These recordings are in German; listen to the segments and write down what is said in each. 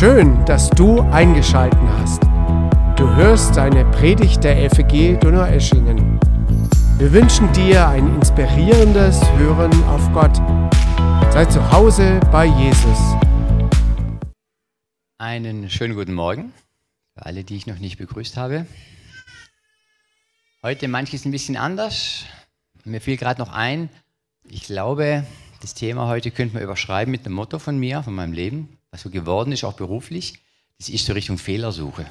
Schön, dass du eingeschalten hast. Du hörst eine Predigt der FEG Donaueschingen. Wir wünschen dir ein inspirierendes Hören auf Gott. Sei zu Hause bei Jesus. Einen schönen guten Morgen für alle, die ich noch nicht begrüßt habe. Heute manches ein bisschen anders. Mir fiel gerade noch ein, ich glaube, das Thema heute könnte man überschreiben mit einem Motto von mir, von meinem Leben was so geworden ist, auch beruflich, das ist so Richtung Fehlersuche.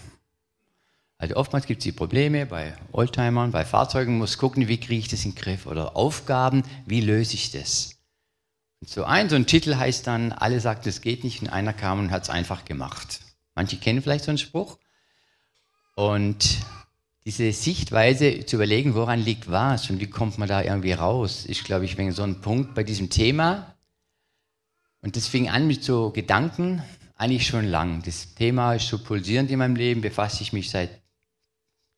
Also oftmals gibt es die Probleme bei Oldtimern, bei Fahrzeugen, muss gucken, wie kriege ich das in den Griff oder Aufgaben, wie löse ich das. Und so ein, so ein Titel heißt dann, alle sagten, es geht nicht und einer kam und hat es einfach gemacht. Manche kennen vielleicht so einen Spruch. Und diese Sichtweise zu überlegen, woran liegt was und wie kommt man da irgendwie raus, ist, glaube ich, so ein Punkt bei diesem Thema, und das fing an mit so Gedanken, eigentlich schon lang. Das Thema ist so pulsierend in meinem Leben, befasse ich mich seit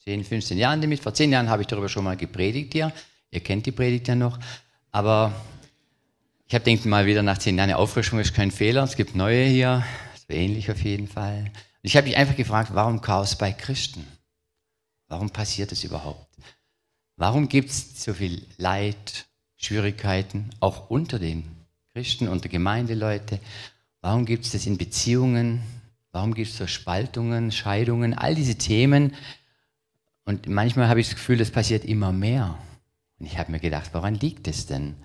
10, 15 Jahren damit. Vor 10 Jahren habe ich darüber schon mal gepredigt hier. Ihr kennt die Predigt ja noch. Aber ich habe denkt mal wieder nach 10 Jahren, eine Auffrischung ist kein Fehler. Es gibt neue hier, so ähnlich auf jeden Fall. Und ich habe mich einfach gefragt, warum Chaos bei Christen? Warum passiert das überhaupt? Warum gibt es so viel Leid, Schwierigkeiten, auch unter den Christen, unter Gemeindeleute. Warum gibt es das in Beziehungen? Warum gibt es so Spaltungen, Scheidungen, all diese Themen? Und manchmal habe ich das Gefühl, es passiert immer mehr. Und ich habe mir gedacht, woran liegt es denn,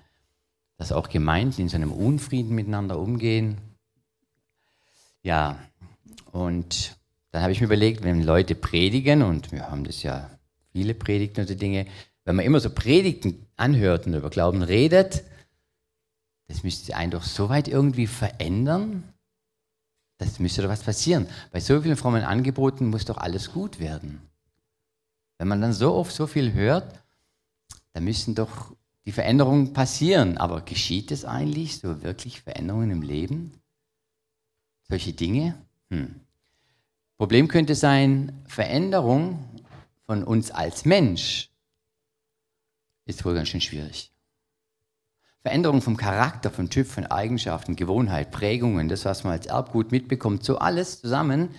dass auch Gemeinden in so einem Unfrieden miteinander umgehen? Ja, und dann habe ich mir überlegt, wenn Leute predigen, und wir haben das ja viele Predigten und so Dinge, wenn man immer so Predigten anhört und über Glauben redet, das müsste einen doch so weit irgendwie verändern. Das müsste doch was passieren. Bei so vielen frommen Angeboten muss doch alles gut werden. Wenn man dann so oft so viel hört, dann müssen doch die Veränderungen passieren. Aber geschieht es eigentlich so wirklich Veränderungen im Leben? Solche Dinge? Hm. Problem könnte sein, Veränderung von uns als Mensch ist wohl ganz schön schwierig. Veränderung vom Charakter, von Typ, von Eigenschaften, Gewohnheit, Prägungen, das, was man als Erbgut mitbekommt, so alles zusammen.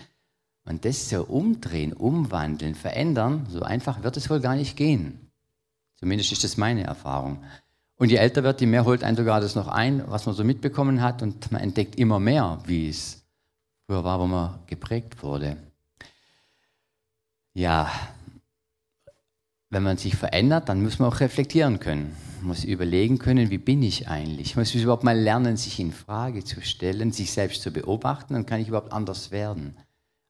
Und das so umdrehen, umwandeln, verändern, so einfach wird es wohl gar nicht gehen. Zumindest ist das meine Erfahrung. Und je älter wird, je mehr holt einen sogar das noch ein, was man so mitbekommen hat. Und man entdeckt immer mehr, wie es früher war, wo man geprägt wurde. Ja, wenn man sich verändert, dann muss man auch reflektieren können muss überlegen können, wie bin ich eigentlich? Muss überhaupt mal lernen, sich in Frage zu stellen, sich selbst zu beobachten, dann kann ich überhaupt anders werden.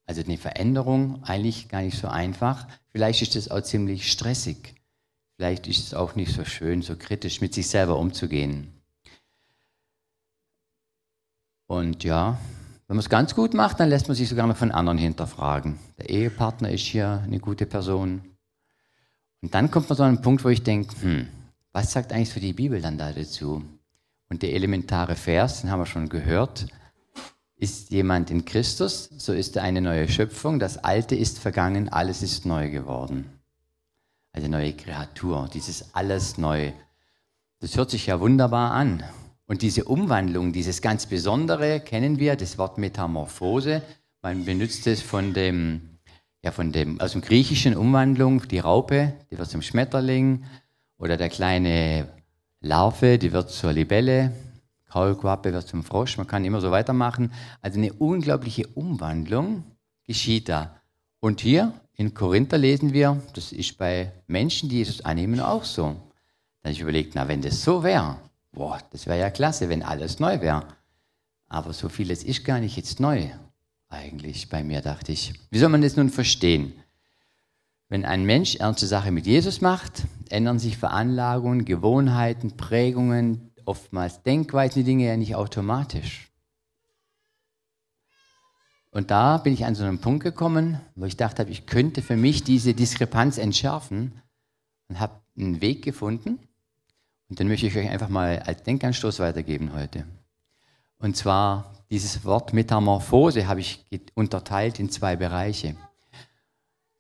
Also eine Veränderung eigentlich gar nicht so einfach. Vielleicht ist es auch ziemlich stressig. Vielleicht ist es auch nicht so schön, so kritisch mit sich selber umzugehen. Und ja, wenn man es ganz gut macht, dann lässt man sich sogar noch von anderen hinterfragen. Der Ehepartner ist hier eine gute Person. Und dann kommt man so an einen Punkt, wo ich denke, hm, was sagt eigentlich so die Bibel dann da dazu? Und der elementare Vers, den haben wir schon gehört, ist jemand in Christus, so ist er eine neue Schöpfung, das Alte ist vergangen, alles ist neu geworden. Eine neue Kreatur, dieses alles neu. Das hört sich ja wunderbar an. Und diese Umwandlung, dieses ganz Besondere kennen wir, das Wort Metamorphose. Man benutzt es von dem, ja, von dem, aus dem griechischen Umwandlung, die Raupe, die wird zum Schmetterling, oder der kleine Larve, die wird zur Libelle, Kaulquappe wird zum Frosch, man kann immer so weitermachen. Also eine unglaubliche Umwandlung geschieht da. Und hier in Korinther lesen wir, das ist bei Menschen, die Jesus annehmen, auch so. Da habe ich überlegt, na, wenn das so wäre, boah, das wäre ja klasse, wenn alles neu wäre. Aber so vieles ist gar nicht jetzt neu, eigentlich bei mir, dachte ich. Wie soll man das nun verstehen? Wenn ein Mensch ernste Sache mit Jesus macht, ändern sich Veranlagungen, Gewohnheiten, Prägungen, oftmals Denkweisen, die Dinge ja nicht automatisch. Und da bin ich an so einen Punkt gekommen, wo ich dachte, ich könnte für mich diese Diskrepanz entschärfen und habe einen Weg gefunden. Und den möchte ich euch einfach mal als Denkanstoß weitergeben heute. Und zwar dieses Wort Metamorphose habe ich unterteilt in zwei Bereiche.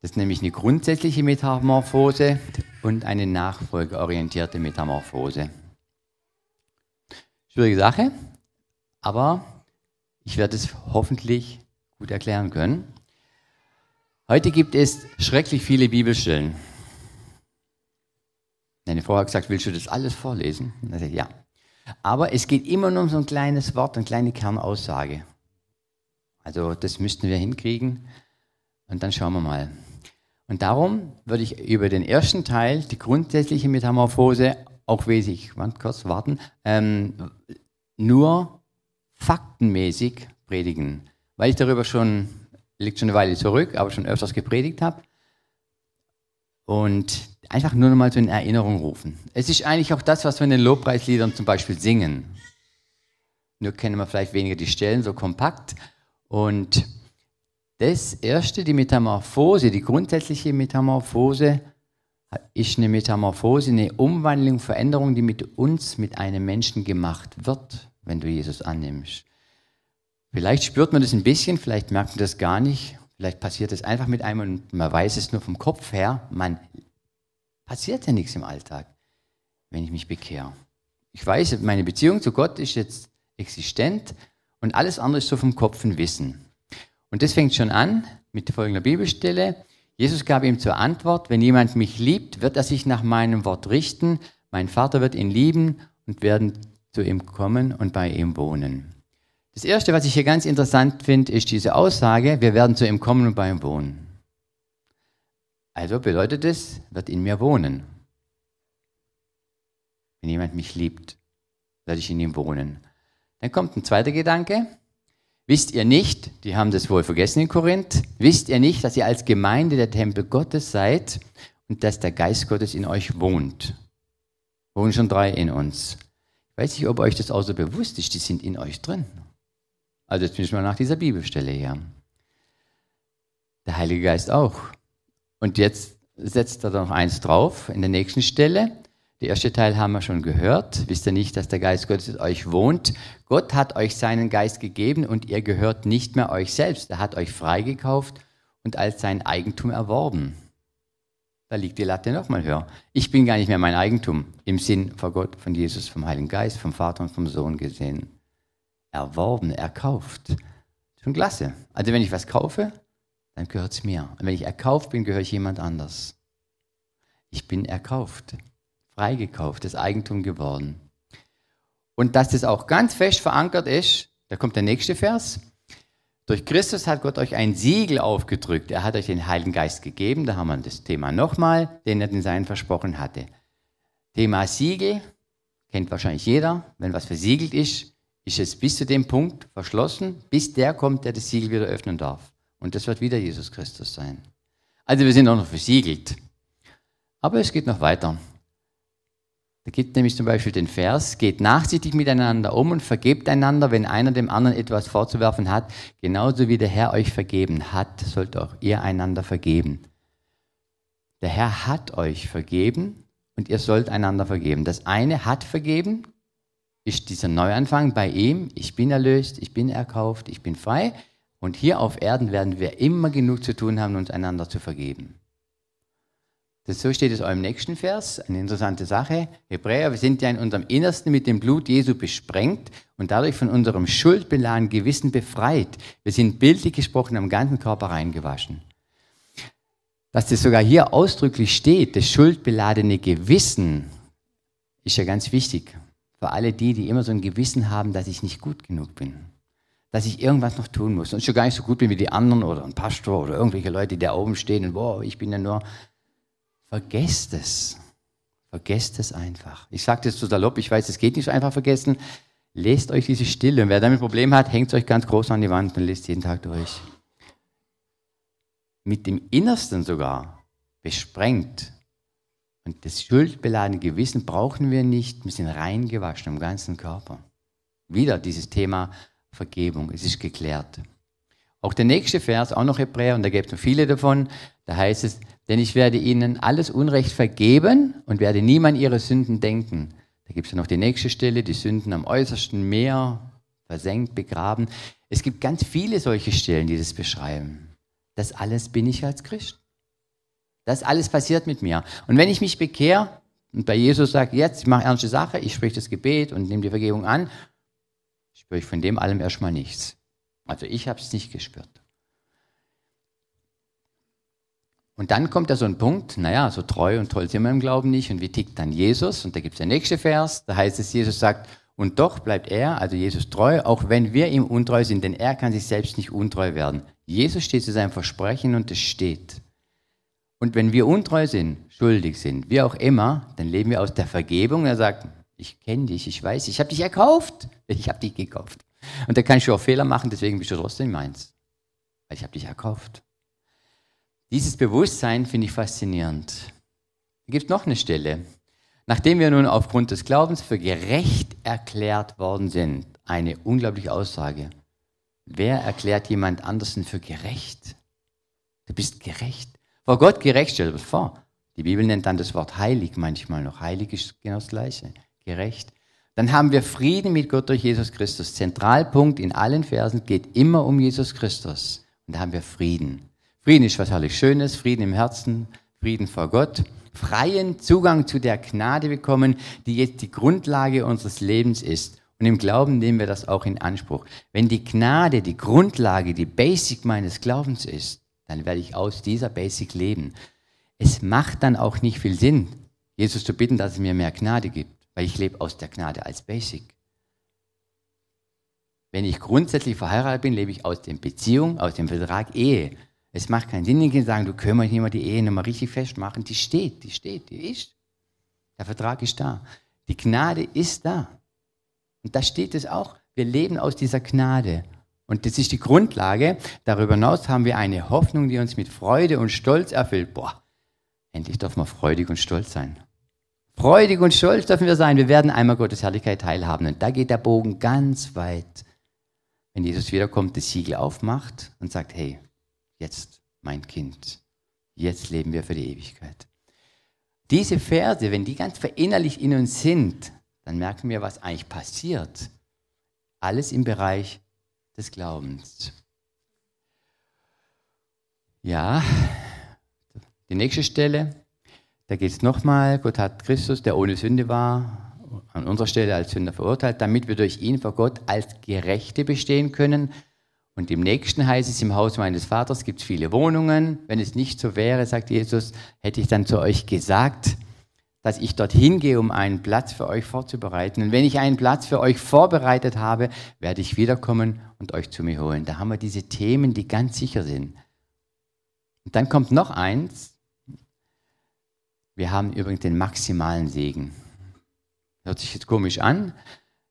Das ist nämlich eine grundsätzliche Metamorphose und eine nachfolgeorientierte Metamorphose. Schwierige Sache, aber ich werde es hoffentlich gut erklären können. Heute gibt es schrecklich viele Bibelstellen. Meine Frau hat gesagt, willst du das alles vorlesen? Und ich, ja. Aber es geht immer nur um so ein kleines Wort, eine kleine Kernaussage. Also das müssten wir hinkriegen. Und dann schauen wir mal. Und darum würde ich über den ersten Teil, die grundsätzliche Metamorphose, auch wesentlich, kurz warten, ähm, nur faktenmäßig predigen. Weil ich darüber schon, liegt schon eine Weile zurück, aber schon öfters gepredigt habe. Und einfach nur noch mal so in Erinnerung rufen. Es ist eigentlich auch das, was wir in den Lobpreisliedern zum Beispiel singen. Nur kennen wir vielleicht weniger die Stellen so kompakt. Und das erste, die Metamorphose, die grundsätzliche Metamorphose, ist eine Metamorphose, eine Umwandlung, Veränderung, die mit uns, mit einem Menschen gemacht wird, wenn du Jesus annimmst. Vielleicht spürt man das ein bisschen, vielleicht merkt man das gar nicht, vielleicht passiert es einfach mit einem und man weiß es nur vom Kopf her, man passiert ja nichts im Alltag, wenn ich mich bekehre. Ich weiß, meine Beziehung zu Gott ist jetzt existent und alles andere ist so vom Kopf ein Wissen. Und das fängt schon an mit folgender Bibelstelle. Jesus gab ihm zur Antwort, wenn jemand mich liebt, wird er sich nach meinem Wort richten. Mein Vater wird ihn lieben und werden zu ihm kommen und bei ihm wohnen. Das Erste, was ich hier ganz interessant finde, ist diese Aussage, wir werden zu ihm kommen und bei ihm wohnen. Also bedeutet es, wird in mir wohnen. Wenn jemand mich liebt, werde ich in ihm wohnen. Dann kommt ein zweiter Gedanke. Wisst ihr nicht, die haben das wohl vergessen in Korinth, wisst ihr nicht, dass ihr als Gemeinde der Tempel Gottes seid und dass der Geist Gottes in euch wohnt? Wohnen schon drei in uns. Ich weiß nicht, ob euch das auch so bewusst ist, die sind in euch drin. Also jetzt müssen wir nach dieser Bibelstelle her. Der Heilige Geist auch. Und jetzt setzt er noch eins drauf in der nächsten Stelle. Der erste Teil haben wir schon gehört. Wisst ihr nicht, dass der Geist Gottes in euch wohnt? Gott hat euch seinen Geist gegeben und ihr gehört nicht mehr euch selbst. Er hat euch freigekauft und als sein Eigentum erworben. Da liegt die Latte nochmal höher. Ich bin gar nicht mehr mein Eigentum im Sinn von Gott, von Jesus, vom Heiligen Geist, vom Vater und vom Sohn gesehen. Erworben, erkauft. Schon klasse. Also wenn ich was kaufe, dann gehört es mir. Und wenn ich erkauft bin, gehöre ich jemand anders. Ich bin erkauft freigekauft, das Eigentum geworden. Und dass das auch ganz fest verankert ist, da kommt der nächste Vers. Durch Christus hat Gott euch ein Siegel aufgedrückt. Er hat euch den Heiligen Geist gegeben. Da haben wir das Thema nochmal, den er den Seinen versprochen hatte. Thema Siegel kennt wahrscheinlich jeder. Wenn was versiegelt ist, ist es bis zu dem Punkt verschlossen, bis der kommt, der das Siegel wieder öffnen darf. Und das wird wieder Jesus Christus sein. Also wir sind auch noch versiegelt. Aber es geht noch weiter. Da gibt nämlich zum Beispiel den Vers, geht nachsichtig miteinander um und vergebt einander, wenn einer dem anderen etwas vorzuwerfen hat. Genauso wie der Herr euch vergeben hat, sollt auch ihr einander vergeben. Der Herr hat euch vergeben und ihr sollt einander vergeben. Das eine hat vergeben, ist dieser Neuanfang bei ihm. Ich bin erlöst, ich bin erkauft, ich bin frei. Und hier auf Erden werden wir immer genug zu tun haben, uns einander zu vergeben. Das, so steht es auch im nächsten Vers, eine interessante Sache. Hebräer, wir sind ja in unserem Innersten mit dem Blut Jesu besprengt und dadurch von unserem schuldbeladenen Gewissen befreit. Wir sind bildlich gesprochen am ganzen Körper reingewaschen. Dass das sogar hier ausdrücklich steht, das schuldbeladene Gewissen, ist ja ganz wichtig. Für alle die, die immer so ein Gewissen haben, dass ich nicht gut genug bin. Dass ich irgendwas noch tun muss und schon gar nicht so gut bin wie die anderen oder ein Pastor oder irgendwelche Leute, die da oben stehen und wow, ich bin ja nur Vergesst es. Vergesst es einfach. Ich sage das zu salopp, ich weiß, es geht nicht so einfach vergessen. Lest euch diese Stille. Und wer damit ein Problem hat, hängt es euch ganz groß an die Wand und lest jeden Tag durch. Mit dem Innersten sogar besprengt. Und das schuldbeladene Gewissen brauchen wir nicht. Wir sind reingewaschen im ganzen Körper. Wieder dieses Thema Vergebung. Es ist geklärt. Auch der nächste Vers, auch noch Hebräer, und da gibt es noch viele davon, da heißt es, denn ich werde ihnen alles Unrecht vergeben und werde niemand ihre Sünden denken. Da gibt es ja noch die nächste Stelle, die Sünden am äußersten Meer, versenkt, begraben. Es gibt ganz viele solche Stellen, die das beschreiben. Das alles bin ich als Christ. Das alles passiert mit mir. Und wenn ich mich bekehre und bei Jesus sage, jetzt, ich mache ernste Sache, ich spreche das Gebet und nehme die Vergebung an, spüre ich von dem allem erstmal nichts. Also ich habe es nicht gespürt. Und dann kommt da so ein Punkt, naja, so treu und toll sind wir im Glauben nicht und wie tickt dann Jesus? Und da gibt es der nächste Vers, da heißt es, Jesus sagt, und doch bleibt er, also Jesus, treu, auch wenn wir ihm untreu sind, denn er kann sich selbst nicht untreu werden. Jesus steht zu seinem Versprechen und es steht. Und wenn wir untreu sind, schuldig sind, wie auch immer, dann leben wir aus der Vergebung. Er sagt, ich kenne dich, ich weiß, ich habe dich erkauft, ich habe dich gekauft. Und da kann ich auch Fehler machen, deswegen bist du trotzdem meins. Weil ich habe dich erkauft. Dieses Bewusstsein finde ich faszinierend. Es gibt noch eine Stelle. Nachdem wir nun aufgrund des Glaubens für gerecht erklärt worden sind, eine unglaubliche Aussage. Wer erklärt jemand andersen für gerecht? Du bist gerecht. Vor Gott gerecht, stell dir das vor. Die Bibel nennt dann das Wort heilig manchmal noch. Heilig ist genau das Gleiche. Gerecht. Dann haben wir Frieden mit Gott durch Jesus Christus. Zentralpunkt in allen Versen geht immer um Jesus Christus. Und da haben wir Frieden. Frieden ist was herrlich Schönes, Frieden im Herzen, Frieden vor Gott freien Zugang zu der Gnade bekommen, die jetzt die Grundlage unseres Lebens ist. Und im Glauben nehmen wir das auch in Anspruch. Wenn die Gnade die Grundlage, die Basic meines Glaubens ist, dann werde ich aus dieser Basic leben. Es macht dann auch nicht viel Sinn, Jesus zu bitten, dass es mir mehr Gnade gibt, weil ich lebe aus der Gnade als Basic. Wenn ich grundsätzlich verheiratet bin, lebe ich aus der Beziehung, aus dem Vertrag Ehe. Es macht keinen Sinn, zu sagen, du kümmerst nicht mal die Ehe nochmal richtig festmachen. Die steht, die steht, die ist. Der Vertrag ist da. Die Gnade ist da. Und da steht es auch. Wir leben aus dieser Gnade. Und das ist die Grundlage. Darüber hinaus haben wir eine Hoffnung, die uns mit Freude und Stolz erfüllt. Boah, endlich dürfen wir freudig und stolz sein. Freudig und stolz dürfen wir sein. Wir werden einmal Gottes Herrlichkeit teilhaben. Und da geht der Bogen ganz weit. Wenn Jesus wiederkommt, das Siegel aufmacht und sagt, hey, jetzt mein Kind, jetzt leben wir für die Ewigkeit. Diese Verse, wenn die ganz verinnerlicht in uns sind, dann merken wir, was eigentlich passiert. Alles im Bereich des Glaubens. Ja, die nächste Stelle, da geht es nochmal, Gott hat Christus, der ohne Sünde war, an unserer Stelle als Sünder verurteilt, damit wir durch ihn vor Gott als Gerechte bestehen können. Und im nächsten heißt es, im Haus meines Vaters gibt es viele Wohnungen. Wenn es nicht so wäre, sagt Jesus, hätte ich dann zu euch gesagt, dass ich dorthin gehe, um einen Platz für euch vorzubereiten. Und wenn ich einen Platz für euch vorbereitet habe, werde ich wiederkommen und euch zu mir holen. Da haben wir diese Themen, die ganz sicher sind. Und dann kommt noch eins. Wir haben übrigens den maximalen Segen. Hört sich jetzt komisch an.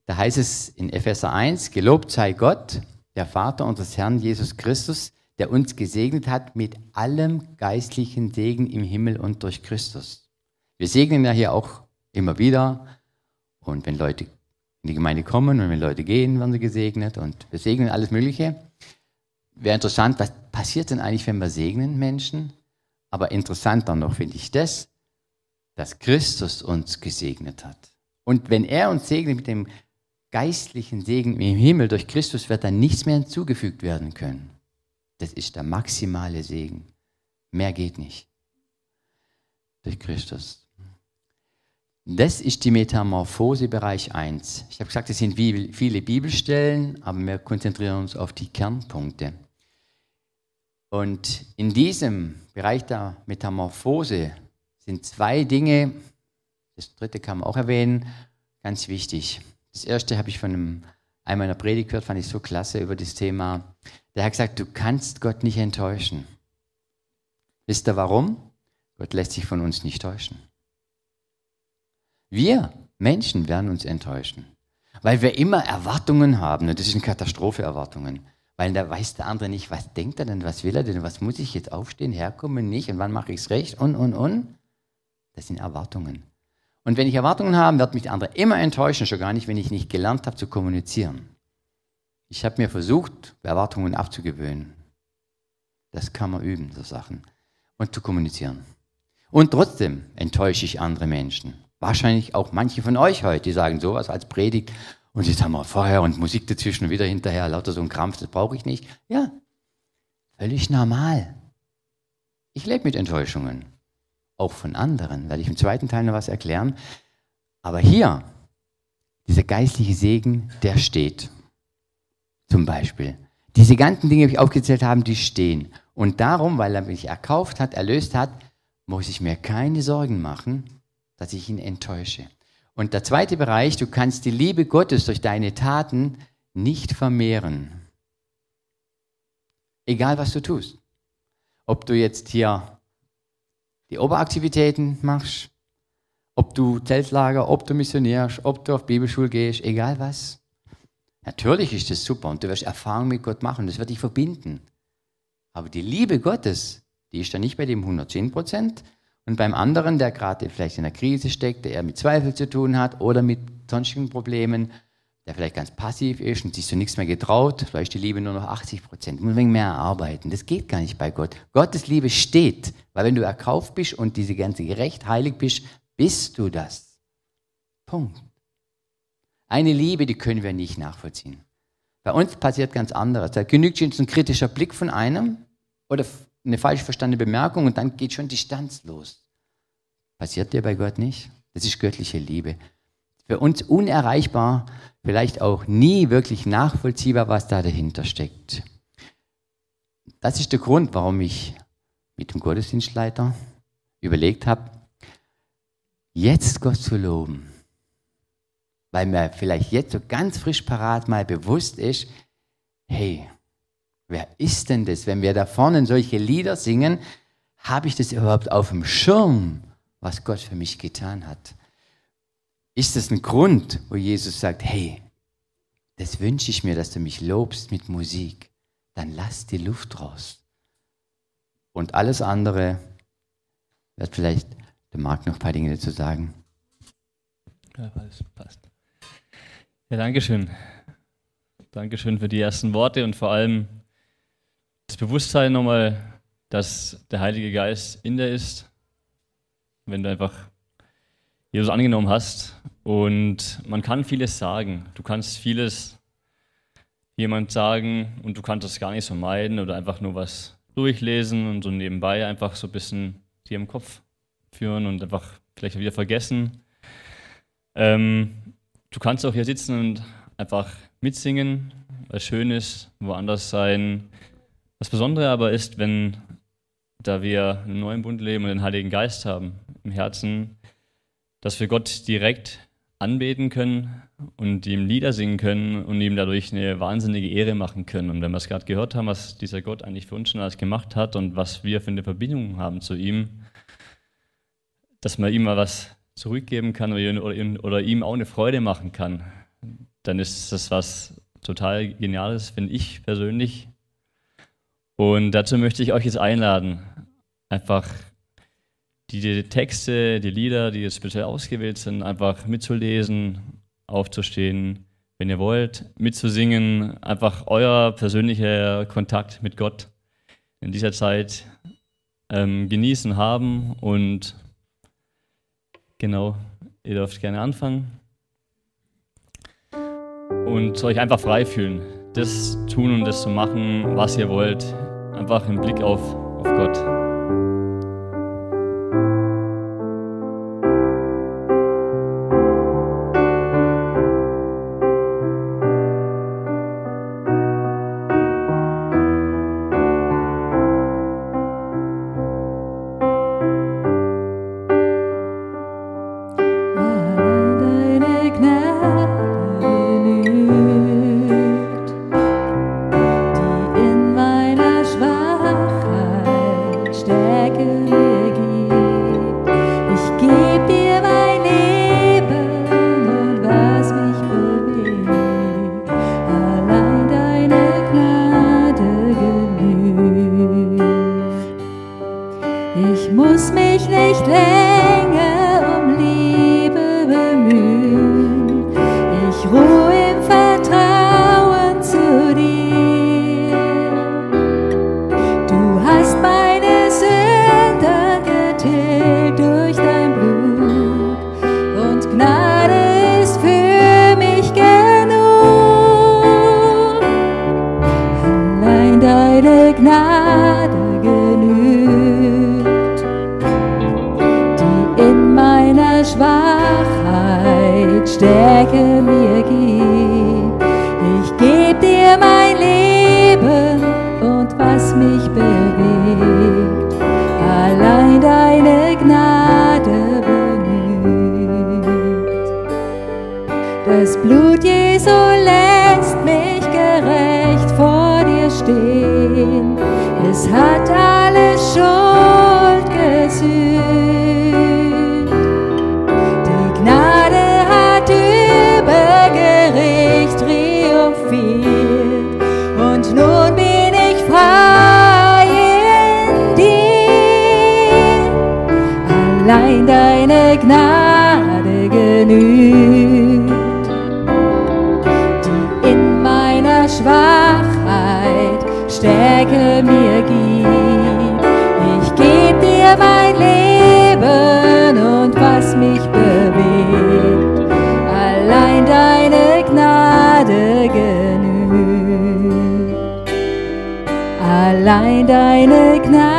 Da heißt es in Epheser 1, gelobt sei Gott, der Vater unseres Herrn Jesus Christus, der uns gesegnet hat mit allem geistlichen Segen im Himmel und durch Christus. Wir segnen ja hier auch immer wieder. Und wenn Leute in die Gemeinde kommen und wenn Leute gehen, werden sie gesegnet. Und wir segnen alles Mögliche. Wäre interessant, was passiert denn eigentlich, wenn wir segnen Menschen? Aber interessanter noch finde ich das, dass Christus uns gesegnet hat. Und wenn er uns segnet mit dem geistlichen Segen im Himmel durch Christus wird dann nichts mehr hinzugefügt werden können. Das ist der maximale Segen. Mehr geht nicht. Durch Christus. Das ist die Metamorphose Bereich 1. Ich habe gesagt, es sind viele Bibelstellen, aber wir konzentrieren uns auf die Kernpunkte. Und in diesem Bereich der Metamorphose sind zwei Dinge, das dritte kann man auch erwähnen, ganz wichtig. Das erste habe ich von einem, einem meiner Predigt gehört, fand ich so klasse über das Thema. Der hat gesagt, du kannst Gott nicht enttäuschen. Wisst ihr warum? Gott lässt sich von uns nicht täuschen. Wir Menschen werden uns enttäuschen, weil wir immer Erwartungen haben. Und das eine Katastrophe, Erwartungen. Weil da weiß der andere nicht, was denkt er denn, was will er denn, was muss ich jetzt aufstehen, herkommen, nicht und wann mache ich es recht und, und, und. Das sind Erwartungen. Und wenn ich Erwartungen habe, wird mich der andere immer enttäuschen, schon gar nicht, wenn ich nicht gelernt habe zu kommunizieren. Ich habe mir versucht, Erwartungen abzugewöhnen. Das kann man üben, so Sachen. Und zu kommunizieren. Und trotzdem enttäusche ich andere Menschen. Wahrscheinlich auch manche von euch heute, die sagen sowas als Predigt. Und jetzt haben wir vorher und Musik dazwischen und wieder hinterher, lauter so ein Krampf, das brauche ich nicht. Ja, völlig normal. Ich lebe mit Enttäuschungen auch von anderen. Werde ich im zweiten Teil noch was erklären. Aber hier, dieser geistliche Segen, der steht. Zum Beispiel Diese ganzen Dinge, die ich aufgezählt habe, die stehen. Und darum, weil er mich erkauft hat, erlöst hat, muss ich mir keine Sorgen machen, dass ich ihn enttäusche. Und der zweite Bereich, du kannst die Liebe Gottes durch deine Taten nicht vermehren. Egal was du tust. Ob du jetzt hier die Oberaktivitäten machst, ob du Zeltlager, ob du missionierst, ob du auf Bibelschule gehst, egal was. Natürlich ist das super und du wirst Erfahrung mit Gott machen, das wird dich verbinden. Aber die Liebe Gottes, die ist dann nicht bei dem 110 Prozent und beim anderen, der gerade vielleicht in einer Krise steckt, der eher mit Zweifel zu tun hat oder mit sonstigen Problemen, der vielleicht ganz passiv ist und sich so nichts mehr getraut, vielleicht die Liebe nur noch 80 Prozent, muss ein wenig mehr arbeiten. Das geht gar nicht bei Gott. Gottes Liebe steht, weil wenn du erkauft bist und diese ganze gerecht, heilig bist, bist du das. Punkt. Eine Liebe, die können wir nicht nachvollziehen. Bei uns passiert ganz anderes. Da genügt schon ein kritischer Blick von einem oder eine falsch verstandene Bemerkung und dann geht schon Distanz los. Passiert dir bei Gott nicht? Das ist göttliche Liebe. Für uns unerreichbar, vielleicht auch nie wirklich nachvollziehbar, was da dahinter steckt. Das ist der Grund, warum ich mit dem Gottesdienstleiter überlegt habe, jetzt Gott zu loben. Weil mir vielleicht jetzt so ganz frisch parat mal bewusst ist, hey, wer ist denn das? Wenn wir da vorne solche Lieder singen, habe ich das überhaupt auf dem Schirm, was Gott für mich getan hat? Ist das ein Grund, wo Jesus sagt, hey, das wünsche ich mir, dass du mich lobst mit Musik? Dann lass die Luft raus. Und alles andere wird vielleicht der Marc noch ein paar Dinge dazu sagen. Ja, alles passt. Ja, Dankeschön. Dankeschön für die ersten Worte und vor allem das Bewusstsein nochmal, dass der Heilige Geist in dir ist, wenn du einfach Jesus angenommen hast. Und man kann vieles sagen. Du kannst vieles jemand sagen und du kannst das gar nicht so meiden oder einfach nur was durchlesen und so nebenbei einfach so ein bisschen dir im Kopf führen und einfach vielleicht wieder vergessen. Ähm, du kannst auch hier sitzen und einfach mitsingen, was schön ist, woanders sein. Das Besondere aber ist, wenn da wir einen neuen Bund leben und den Heiligen Geist haben im Herzen, dass wir Gott direkt anbeten können und ihm Lieder singen können und ihm dadurch eine wahnsinnige Ehre machen können. Und wenn wir es gerade gehört haben, was dieser Gott eigentlich für uns schon alles gemacht hat und was wir für eine Verbindung haben zu ihm, dass man ihm mal was zurückgeben kann oder ihm, auch eine Freude machen kann, dann ist das was total Geniales, finde ich persönlich. Und dazu möchte ich euch jetzt einladen, einfach die Texte, die Lieder, die jetzt speziell ausgewählt sind, einfach mitzulesen, aufzustehen, wenn ihr wollt, mitzusingen, einfach euer persönlicher Kontakt mit Gott in dieser Zeit ähm, genießen haben und Genau, ihr dürft gerne anfangen und euch einfach frei fühlen. Das tun und das zu machen, was ihr wollt. Einfach im Blick auf, auf Gott. Allein deine Gnade genügt, die in meiner Schwachheit Stärke mir gibt. Ich geb dir mein Leben und was mich bewegt. Allein deine Gnade genügt. Allein deine Gnade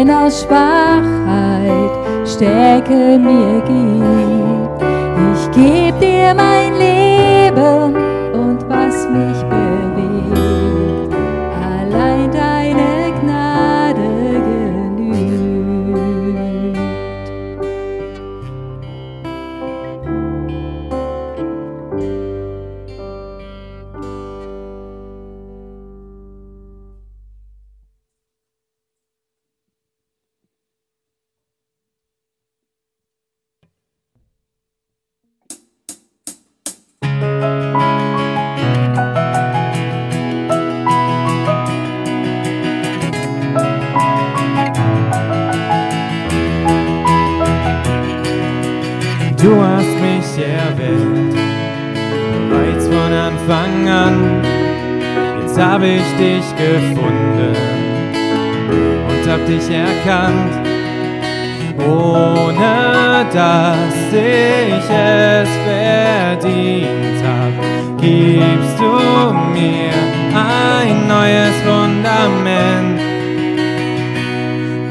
in meiner Schwachheit Stärke mir gibt. Ich geb dir mein Leben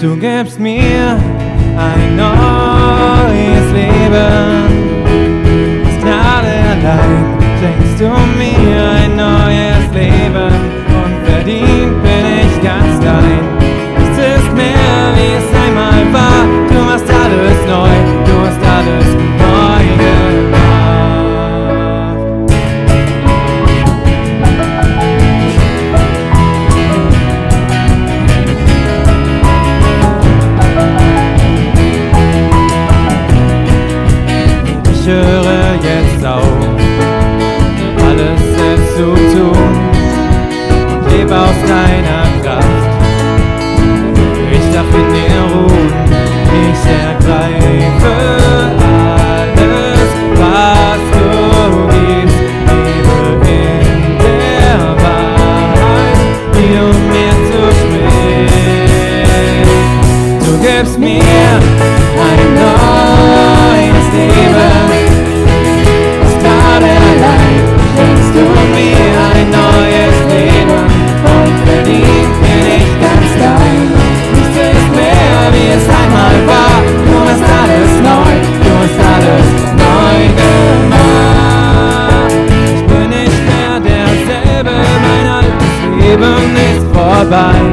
Du gibst mir ein neues Leben. Aus Gnade allein schenkst du mir ein neues Leben. Und verdient bin ich ganz dein. Nichts ist mehr, wie es einmal war. Du machst alles neu, du hast alles neu gibst mir ein neues Leben. Aus Gnade allein schenkst du mir ein neues Leben. Und verdient bin ich ganz dein. Nichts ist mehr, wie es einmal war. Du hast alles neu, du hast alles neu gemacht. Ich bin nicht mehr derselbe, mein altes Leben ist vorbei.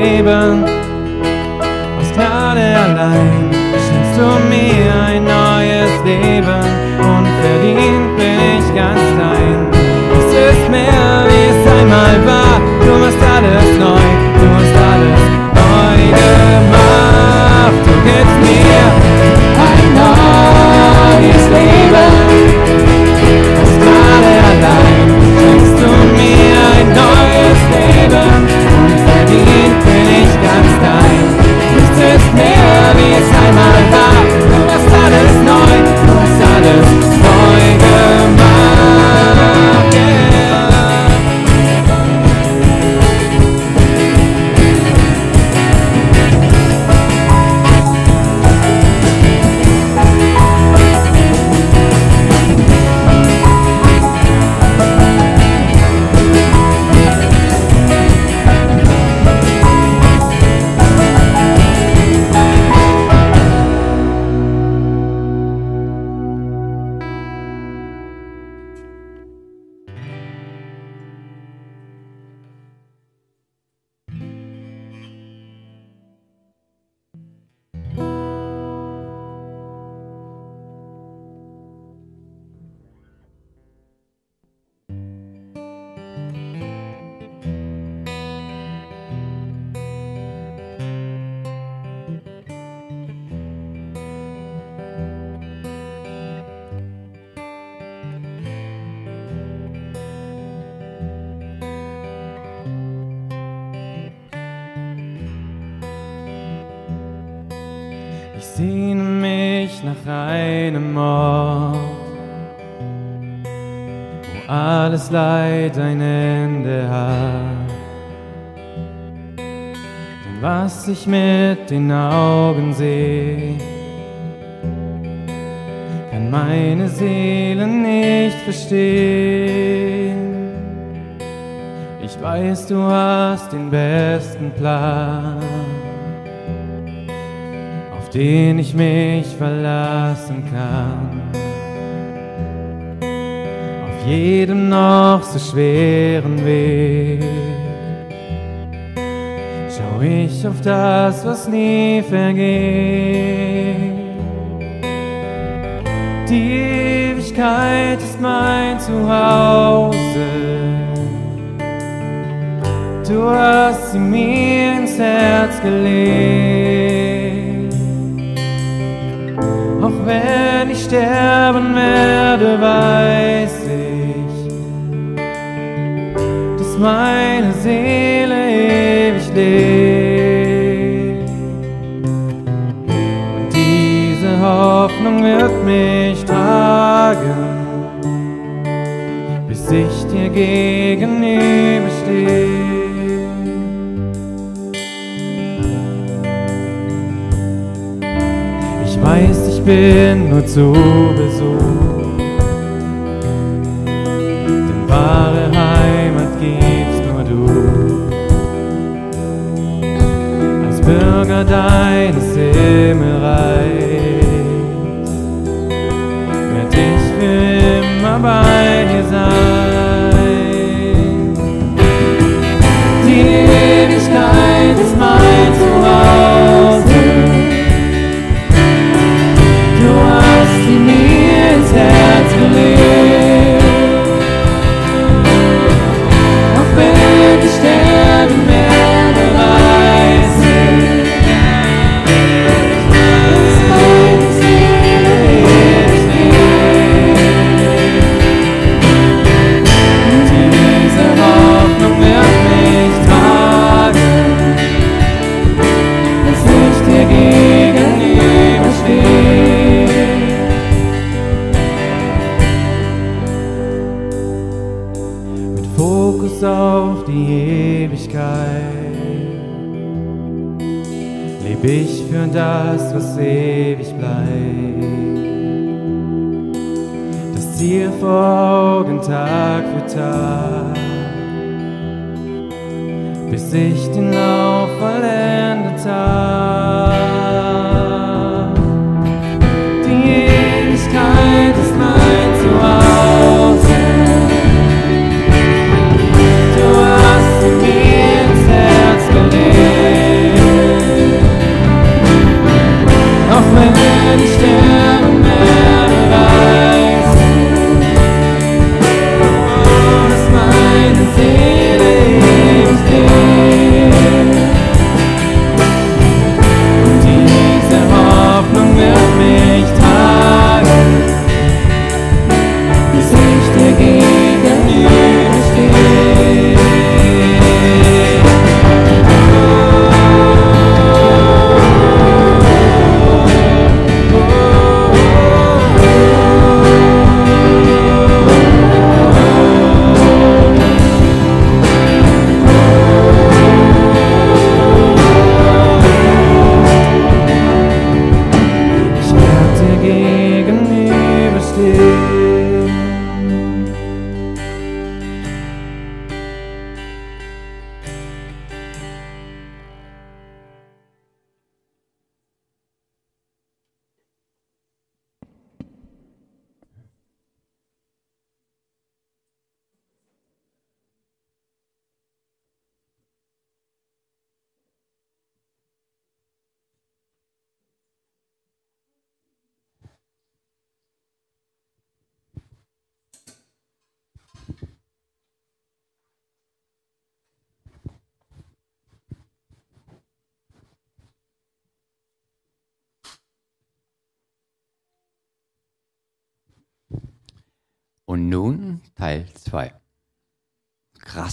Leben. Aus Gnade allein schenkst du mir ein neues Leben und verdient bin ich ganz dein. Es ist mehr, wie es einmal war. Du machst alles neu, du hast alles neu gemacht. Du gibst mir ein neues Leben. my mind. Ich sehne mich nach einem Ort, wo alles Leid ein Ende hat. Denn was ich mit den Augen sehe, kann meine Seele nicht verstehen. Ich weiß, du hast den besten Plan, den ich mich verlassen kann. Auf jedem noch so schweren Weg schau ich auf das, was nie vergeht. Die Ewigkeit ist mein Zuhause. Du hast sie mir ins Herz gelegt. Auch wenn ich sterben werde, weiß ich, dass meine Seele ewig lebt. Und diese Hoffnung wird mich tragen, bis ich dir gegenüberstehe. Bin nur zu Besuch, denn wahre Heimat gibst nur du. Als Bürger deines Himmelreichs werd ich für immer bei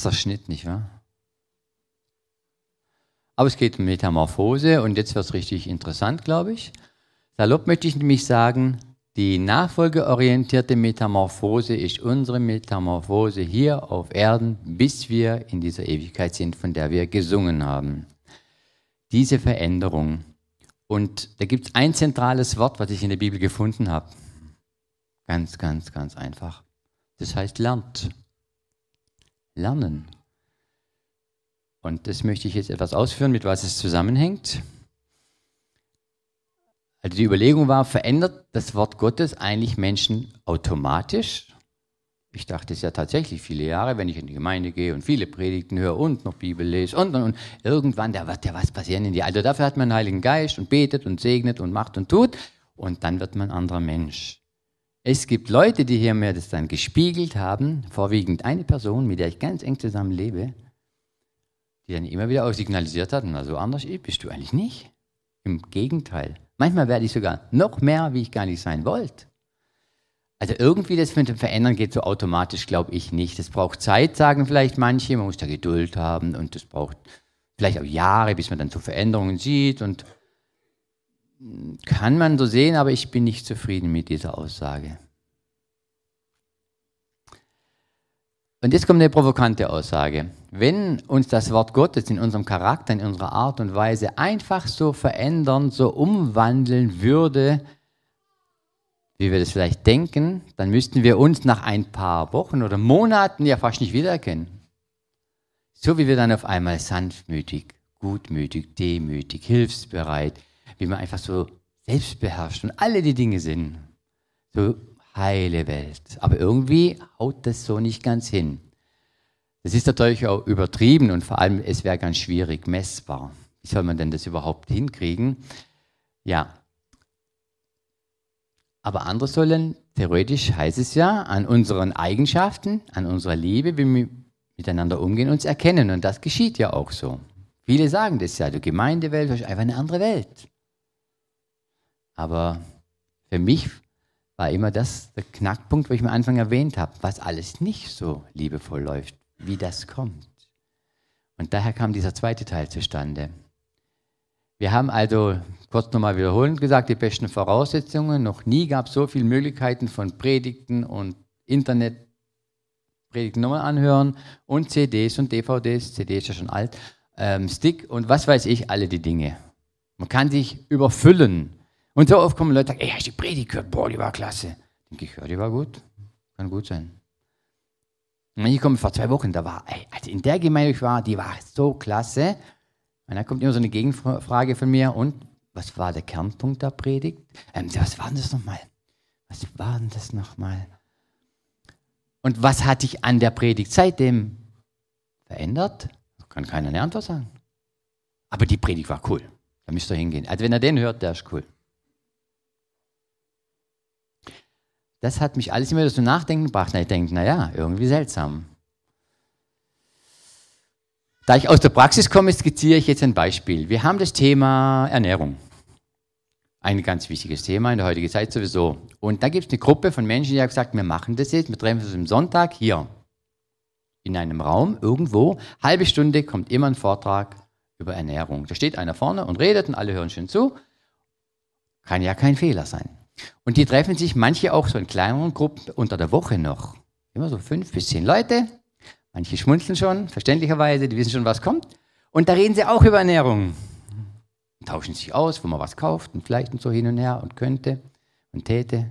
Krasser Schnitt, nicht wahr? Aber es geht um Metamorphose und jetzt wird es richtig interessant, glaube ich. Salopp möchte ich nämlich sagen, die nachfolgeorientierte Metamorphose ist unsere Metamorphose hier auf Erden, bis wir in dieser Ewigkeit sind, von der wir gesungen haben. Diese Veränderung. Und da gibt es ein zentrales Wort, was ich in der Bibel gefunden habe. Ganz, ganz, ganz einfach. Das heißt lernt. Lernen. Und das möchte ich jetzt etwas ausführen, mit was es zusammenhängt. Also die Überlegung war, verändert das Wort Gottes eigentlich Menschen automatisch? Ich dachte es ja tatsächlich viele Jahre, wenn ich in die Gemeinde gehe und viele Predigten höre und noch Bibel lese und, und, und irgendwann, da wird ja was passieren in die. Also dafür hat man einen Heiligen Geist und betet und segnet und macht und tut und dann wird man ein anderer Mensch. Es gibt Leute, die hier mir das dann gespiegelt haben, vorwiegend eine Person, mit der ich ganz eng zusammen lebe, die dann immer wieder auch signalisiert hat, na so anders bist du eigentlich nicht. Im Gegenteil. Manchmal werde ich sogar noch mehr, wie ich gar nicht sein wollte. Also irgendwie das mit dem Verändern geht so automatisch, glaube ich nicht. Das braucht Zeit, sagen vielleicht manche. Man muss da Geduld haben und das braucht vielleicht auch Jahre, bis man dann so Veränderungen sieht und kann man so sehen, aber ich bin nicht zufrieden mit dieser Aussage. Und jetzt kommt eine provokante Aussage. Wenn uns das Wort Gottes in unserem Charakter, in unserer Art und Weise einfach so verändern, so umwandeln würde, wie wir das vielleicht denken, dann müssten wir uns nach ein paar Wochen oder Monaten ja fast nicht wiedererkennen. So wie wir dann auf einmal sanftmütig, gutmütig, demütig, hilfsbereit, wie man einfach so selbstbeherrscht und alle die Dinge sind. So heile Welt. Aber irgendwie haut das so nicht ganz hin. Das ist natürlich auch übertrieben und vor allem, es wäre ganz schwierig messbar. Wie soll man denn das überhaupt hinkriegen? Ja. Aber andere sollen, theoretisch heißt es ja, an unseren Eigenschaften, an unserer Liebe, wie wir miteinander umgehen, uns erkennen. Und das geschieht ja auch so. Viele sagen das ja, die Gemeindewelt ist einfach eine andere Welt. Aber für mich war immer das der Knackpunkt, wo ich am Anfang erwähnt habe, was alles nicht so liebevoll läuft, wie das kommt. Und daher kam dieser zweite Teil zustande. Wir haben also kurz nochmal wiederholend gesagt, die besten Voraussetzungen. Noch nie gab es so viele Möglichkeiten von Predigten und Internet, Predigten nochmal anhören und CDs und DVDs, CD ist ja schon alt, ähm, Stick und was weiß ich, alle die Dinge. Man kann sich überfüllen und so oft kommen Leute und sagen, ey, hast du die Predigt gehört? Boah, die war klasse. Denke ich, ja, die war gut. Kann gut sein. Und ich komme vor zwei Wochen, da war, ey, also in der Gemeinde ich war, die war so klasse. Und dann kommt immer so eine Gegenfrage von mir, und was war der Kernpunkt der Predigt? Ähm, was war denn das nochmal? Was war denn das nochmal? Und was hat dich an der Predigt seitdem verändert? Kann keiner eine Antwort sagen. Aber die Predigt war cool. Da müsst ihr hingehen. Also wenn er den hört, der ist cool. Das hat mich alles immer so nachdenken gebracht. ich denke, naja, irgendwie seltsam. Da ich aus der Praxis komme, skizziere ich jetzt ein Beispiel. Wir haben das Thema Ernährung. Ein ganz wichtiges Thema in der heutigen Zeit sowieso. Und da gibt es eine Gruppe von Menschen, die haben gesagt, wir machen das jetzt, wir treffen uns am Sonntag hier in einem Raum irgendwo. Halbe Stunde kommt immer ein Vortrag über Ernährung. Da steht einer vorne und redet und alle hören schön zu. Kann ja kein Fehler sein. Und die treffen sich manche auch so in kleineren Gruppen unter der Woche noch. Immer so fünf bis zehn Leute. Manche schmunzeln schon, verständlicherweise, die wissen schon, was kommt. Und da reden sie auch über Ernährung. Tauschen sich aus, wo man was kauft und vielleicht und so hin und her und könnte und täte.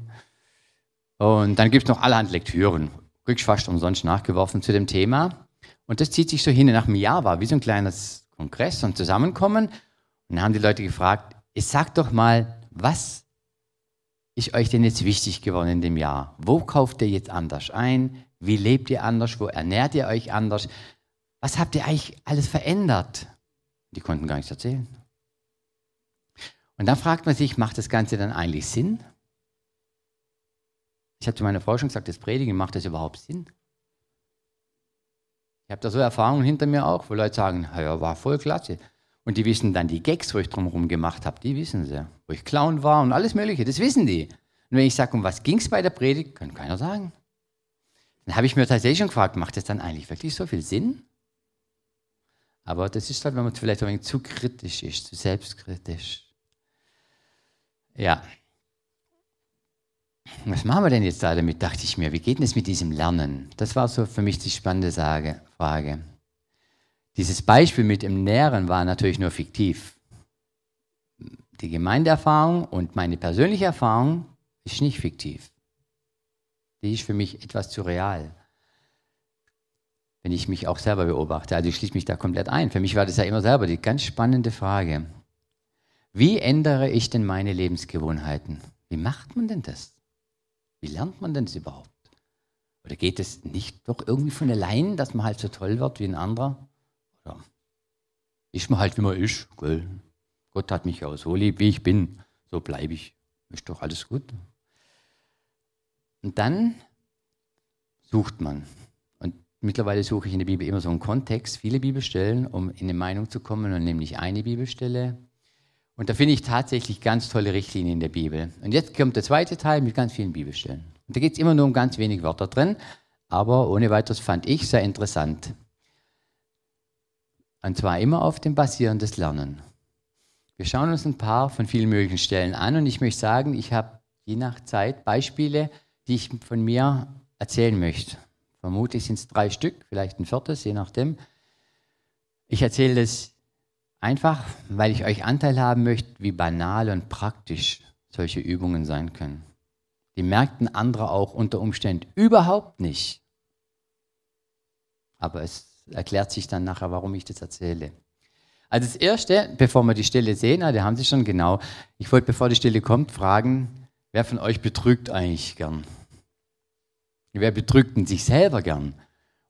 Und dann gibt es noch allerhand Lektüren. Kriegst fast umsonst nachgeworfen zu dem Thema. Und das zieht sich so hin. Nach einem Jahr war wie so ein kleines Kongress und Zusammenkommen. Und dann haben die Leute gefragt, sag doch mal, was ist euch denn jetzt wichtig geworden in dem Jahr? Wo kauft ihr jetzt anders ein? Wie lebt ihr anders? Wo ernährt ihr euch anders? Was habt ihr eigentlich alles verändert? Die konnten gar nichts erzählen. Und dann fragt man sich, macht das Ganze dann eigentlich Sinn? Ich habe zu meiner Frau schon gesagt, das Predigen, macht das überhaupt Sinn? Ich habe da so Erfahrungen hinter mir auch, wo Leute sagen, ja, war voll klasse. Und die wissen dann die Gags, wo ich drumherum gemacht habe, die wissen sie. Wo ich Clown war und alles Mögliche, das wissen die. Und wenn ich sage, um was ging es bei der Predigt, kann keiner sagen. Dann habe ich mir tatsächlich schon gefragt, macht das dann eigentlich wirklich so viel Sinn? Aber das ist halt, wenn man vielleicht ein wenig zu kritisch ist, zu selbstkritisch. Ja. Was machen wir denn jetzt da damit, dachte ich mir. Wie geht denn es mit diesem Lernen? Das war so für mich die spannende Frage. Dieses Beispiel mit dem Nähren war natürlich nur fiktiv. Die Gemeindeerfahrung und meine persönliche Erfahrung ist nicht fiktiv. Die ist für mich etwas zu real. Wenn ich mich auch selber beobachte. Also ich schließe mich da komplett ein. Für mich war das ja immer selber die ganz spannende Frage. Wie ändere ich denn meine Lebensgewohnheiten? Wie macht man denn das? Wie lernt man denn das überhaupt? Oder geht es nicht doch irgendwie von allein, dass man halt so toll wird wie ein anderer? Oder ist man halt, wie man ist? Gell? Gott hat mich ja so lieb, wie ich bin. So bleibe ich. Ist doch alles gut. Und dann sucht man. Und mittlerweile suche ich in der Bibel immer so einen Kontext, viele Bibelstellen, um in eine Meinung zu kommen und nämlich eine Bibelstelle. Und da finde ich tatsächlich ganz tolle Richtlinien in der Bibel. Und jetzt kommt der zweite Teil mit ganz vielen Bibelstellen. Und da geht es immer nur um ganz wenig Wörter drin, aber ohne weiteres fand ich sehr interessant. Und zwar immer auf dem basierendes Lernen. Wir schauen uns ein paar von vielen möglichen Stellen an und ich möchte sagen, ich habe je nach Zeit Beispiele, die ich von mir erzählen möchte. Vermutlich sind es drei Stück, vielleicht ein viertes, je nachdem. Ich erzähle das einfach, weil ich euch Anteil haben möchte, wie banal und praktisch solche Übungen sein können. Die merkten andere auch unter Umständen überhaupt nicht. Aber es erklärt sich dann nachher, warum ich das erzähle. Also das Erste, bevor wir die Stelle sehen, da haben Sie schon genau, ich wollte, bevor die Stelle kommt, fragen, wer von euch betrügt eigentlich gern? Wer betrügt denn sich selber gern?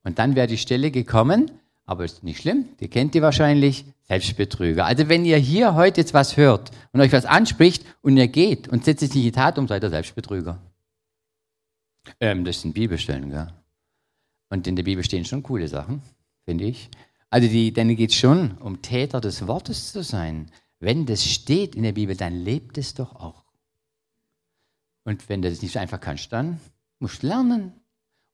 Und dann wäre die Stelle gekommen, aber ist nicht schlimm, die kennt ihr wahrscheinlich, Selbstbetrüger. Also wenn ihr hier heute jetzt was hört und euch was anspricht und ihr geht und setzt es nicht in die Tat um, seid ihr Selbstbetrüger. Ähm, das sind Bibelstellen, gell? Und in der Bibel stehen schon coole Sachen, finde ich. Also die, denn geht es schon um Täter des Wortes zu sein. Wenn das steht in der Bibel, dann lebt es doch auch. Und wenn du das nicht einfach kannst, dann musst du lernen.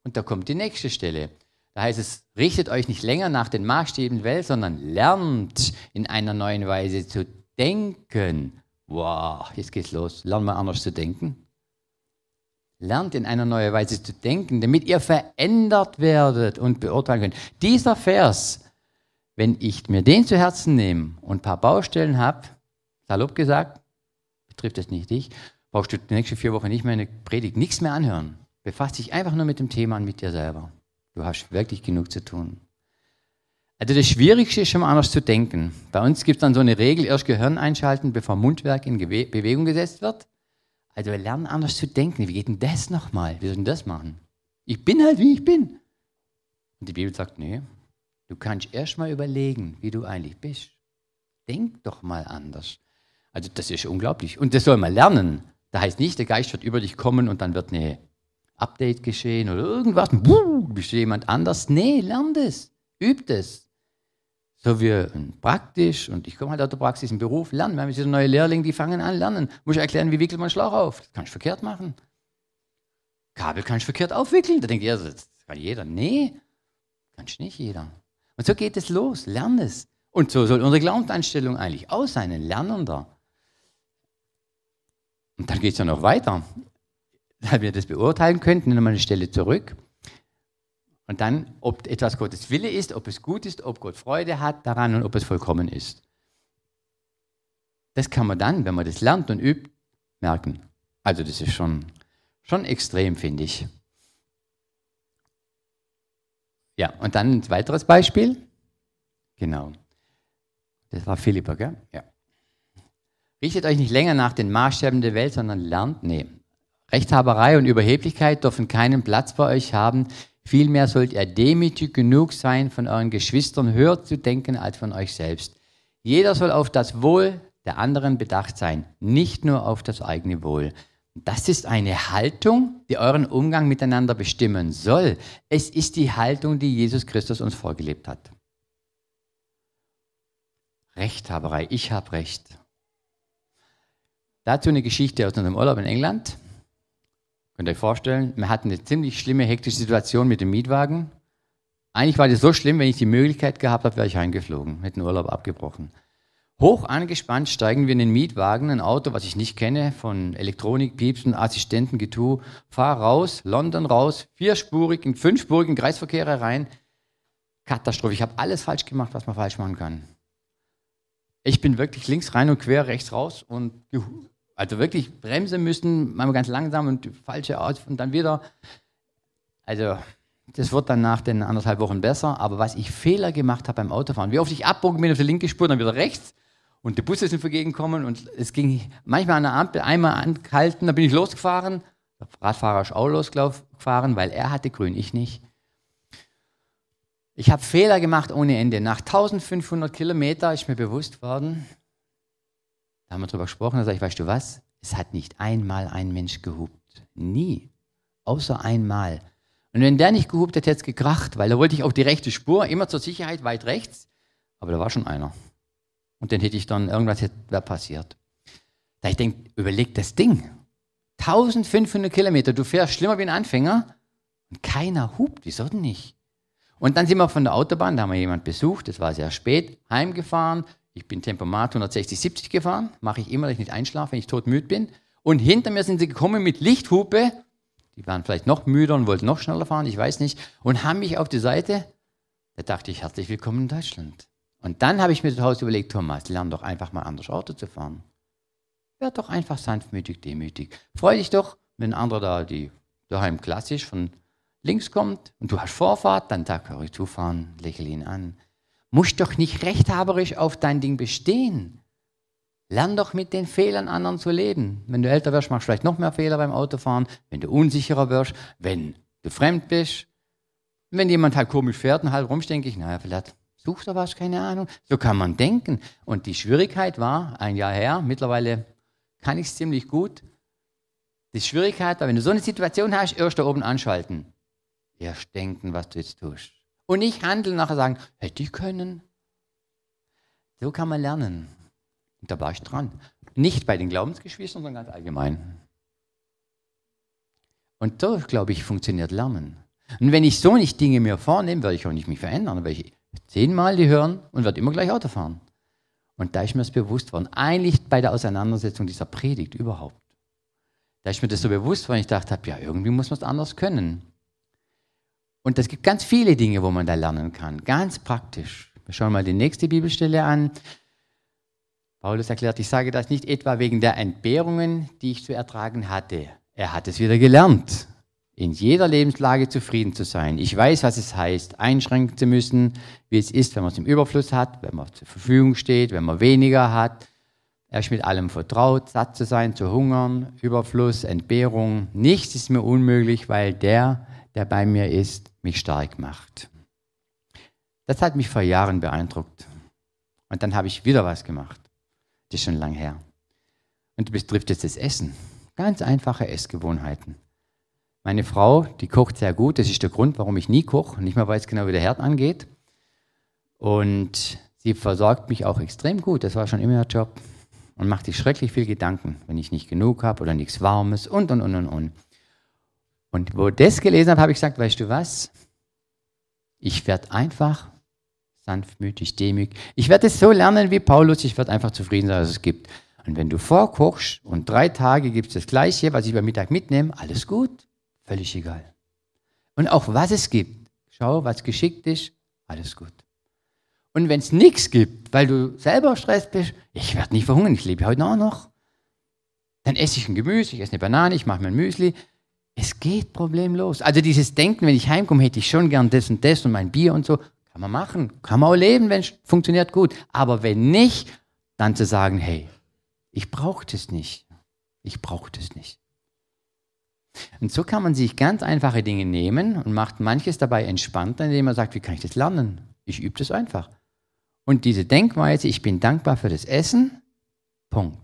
Und da kommt die nächste Stelle. Da heißt es, richtet euch nicht länger nach den Maßstäben der Welt, sondern lernt in einer neuen Weise zu denken. Wow, jetzt geht's los. Lernt mal anders zu denken. Lernt in einer neuen Weise zu denken, damit ihr verändert werdet und beurteilen könnt. Dieser Vers, wenn ich mir den zu Herzen nehme und ein paar Baustellen habe, salopp gesagt, betrifft es nicht dich, brauchst du die nächsten vier Wochen nicht mehr eine Predigt, nichts mehr anhören. Befasst dich einfach nur mit dem Thema und mit dir selber. Du hast wirklich genug zu tun. Also das Schwierigste ist schon mal anders zu denken. Bei uns gibt es dann so eine Regel, erst Gehirn einschalten, bevor Mundwerk in Bewegung gesetzt wird. Also wir lernen anders zu denken. Wie geht denn das nochmal? Wie soll denn das machen? Ich bin halt, wie ich bin. Und die Bibel sagt, nee, du kannst erst mal überlegen, wie du eigentlich bist. Denk doch mal anders. Also das ist unglaublich. Und das soll man lernen. Da heißt nicht, der Geist wird über dich kommen und dann wird eine Update geschehen oder irgendwas, buh, bist du jemand anders? Nee, lern das, üb das. So wie praktisch, und ich komme halt aus der Praxis im Beruf, lernen. Wir haben jetzt neue Lehrlinge, die fangen an, lernen. Muss ich erklären, wie wickelt man Schlauch auf? Das kannst du verkehrt machen. Kabel kannst du verkehrt aufwickeln. Da denkt ihr, das kann jeder. Nee, kannst nicht jeder. Und so geht es los, lern es. Und so soll unsere Glaubensanstellung eigentlich auch sein, ein Lernender. Und dann geht es ja noch weiter weil wir das beurteilen könnten, nehmen wir eine Stelle zurück. Und dann, ob etwas Gottes Wille ist, ob es gut ist, ob Gott Freude hat daran und ob es vollkommen ist. Das kann man dann, wenn man das lernt und übt, merken. Also das ist schon, schon extrem, finde ich. Ja, und dann ein weiteres Beispiel. Genau. Das war Philippa, gell? Ja. Richtet euch nicht länger nach den Maßstäben der Welt, sondern lernt, nee, Rechthaberei und Überheblichkeit dürfen keinen Platz bei euch haben. Vielmehr sollt ihr demütig genug sein, von euren Geschwistern höher zu denken als von euch selbst. Jeder soll auf das Wohl der anderen bedacht sein, nicht nur auf das eigene Wohl. Das ist eine Haltung, die euren Umgang miteinander bestimmen soll. Es ist die Haltung, die Jesus Christus uns vorgelebt hat. Rechthaberei, ich habe Recht. Dazu eine Geschichte aus unserem Urlaub in England. Könnt ihr euch vorstellen, wir hatten eine ziemlich schlimme, hektische Situation mit dem Mietwagen. Eigentlich war das so schlimm, wenn ich die Möglichkeit gehabt habe, wäre ich heimgeflogen, hätte den Urlaub abgebrochen. Hoch angespannt steigen wir in den Mietwagen, ein Auto, was ich nicht kenne, von Elektronik, Piepsen, Assistenten, Getue. Fahr raus, London raus, vierspurig, in fünfspurigen Kreisverkehr rein. Katastrophe. Ich habe alles falsch gemacht, was man falsch machen kann. Ich bin wirklich links rein und quer, rechts raus und also wirklich bremsen müssen, mal ganz langsam und falsche aus und dann wieder. Also das wird dann nach den anderthalb Wochen besser. Aber was ich Fehler gemacht habe beim Autofahren, wie oft ich abbogen bin auf die linke Spur, dann wieder rechts und die Busse sind vergegenkommen und es ging manchmal an der Ampel einmal angehalten, dann bin ich losgefahren. Der Radfahrer ist auch losgefahren, weil er hatte grün, ich nicht. Ich habe Fehler gemacht ohne Ende. Nach 1500 Kilometer ist mir bewusst worden, da haben wir drüber gesprochen, da sage ich, weißt du was? Es hat nicht einmal ein Mensch gehupt. Nie. Außer einmal. Und wenn der nicht gehupt hätte, hätte es gekracht, weil da wollte ich auf die rechte Spur, immer zur Sicherheit weit rechts. Aber da war schon einer. Und dann hätte ich dann, irgendwas wäre passiert. Da ich denke, überleg das Ding. 1500 Kilometer, du fährst schlimmer wie ein Anfänger und keiner hupt, wieso denn nicht? Und dann sind wir von der Autobahn, da haben wir jemanden besucht, das war sehr spät, heimgefahren. Ich bin Tempomat 160, 70 gefahren, mache ich immer, dass ich nicht einschlafe, wenn ich todmüde bin. Und hinter mir sind sie gekommen mit Lichthupe, die waren vielleicht noch müder und wollten noch schneller fahren, ich weiß nicht, und haben mich auf die Seite. Da dachte ich, herzlich willkommen in Deutschland. Und dann habe ich mir zu Hause überlegt, Thomas, lern doch einfach mal anders Auto zu fahren. Werd doch einfach sanftmütig, demütig. Freu dich doch, wenn ein anderer da, die daheim klassisch von links kommt und du hast Vorfahrt, dann sag, ich zufahren, lächel ihn an. Musst doch nicht rechthaberisch auf dein Ding bestehen. Lern doch mit den Fehlern anderen zu leben. Wenn du älter wirst, machst du vielleicht noch mehr Fehler beim Autofahren, wenn du unsicherer wirst, wenn du fremd bist. Wenn jemand halt komisch fährt und halt rumsteht, denke ich, naja, vielleicht sucht er was, keine Ahnung. So kann man denken. Und die Schwierigkeit war, ein Jahr her, mittlerweile kann ich es ziemlich gut. Die Schwierigkeit war, wenn du so eine Situation hast, erst da oben anschalten. Erst denken, was du jetzt tust. Und nicht handeln, nachher sagen, hätte ich können. So kann man lernen. Und da war ich dran. Nicht bei den Glaubensgeschwistern, sondern ganz allgemein. Und so, glaube ich, funktioniert Lernen. Und wenn ich so nicht Dinge mir vornehme, werde ich auch nicht mich verändern. Dann werde ich zehnmal die hören und werde immer gleich Auto fahren. Und da ist mir das bewusst worden. Eigentlich bei der Auseinandersetzung dieser Predigt überhaupt. Da ist mir das so bewusst worden, ich dachte ja, irgendwie muss man es anders können. Und es gibt ganz viele Dinge, wo man da lernen kann. Ganz praktisch. Wir schauen mal die nächste Bibelstelle an. Paulus erklärt, ich sage das nicht etwa wegen der Entbehrungen, die ich zu ertragen hatte. Er hat es wieder gelernt, in jeder Lebenslage zufrieden zu sein. Ich weiß, was es heißt, einschränken zu müssen, wie es ist, wenn man es im Überfluss hat, wenn man zur Verfügung steht, wenn man weniger hat. Er ist mit allem vertraut, satt zu sein, zu hungern, Überfluss, Entbehrung. Nichts ist mir unmöglich, weil der, der bei mir ist, mich stark macht. Das hat mich vor Jahren beeindruckt. Und dann habe ich wieder was gemacht. Das ist schon lang her. Und betrifft jetzt das Essen. Ganz einfache Essgewohnheiten. Meine Frau, die kocht sehr gut. Das ist der Grund, warum ich nie koche. Nicht mehr weiß genau, wie der Herd angeht. Und sie versorgt mich auch extrem gut. Das war schon immer ihr Job. Und macht sich schrecklich viel Gedanken, wenn ich nicht genug habe oder nichts Warmes und, und, und, und, und. Und wo ich das gelesen habe, habe ich gesagt, weißt du was? Ich werde einfach sanftmütig, demütig. Ich werde es so lernen wie Paulus, ich werde einfach zufrieden sein, dass es gibt. Und wenn du vorkochst und drei Tage gibt es das Gleiche, was ich beim Mittag mitnehme, alles gut, völlig egal. Und auch was es gibt, schau, was geschickt ist, alles gut. Und wenn es nichts gibt, weil du selber Stress bist, ich werde nicht verhungern, ich lebe heute auch noch, dann esse ich ein Gemüse, ich esse eine Banane, ich mache mir ein Müsli. Es geht problemlos. Also dieses Denken, wenn ich heimkomme, hätte ich schon gern das und das und mein Bier und so, kann man machen. Kann man auch leben, wenn es funktioniert gut. Aber wenn nicht, dann zu sagen, hey, ich brauche das nicht. Ich brauche das nicht. Und so kann man sich ganz einfache Dinge nehmen und macht manches dabei entspannter, indem man sagt, wie kann ich das lernen? Ich übe das einfach. Und diese Denkweise, ich bin dankbar für das Essen, Punkt.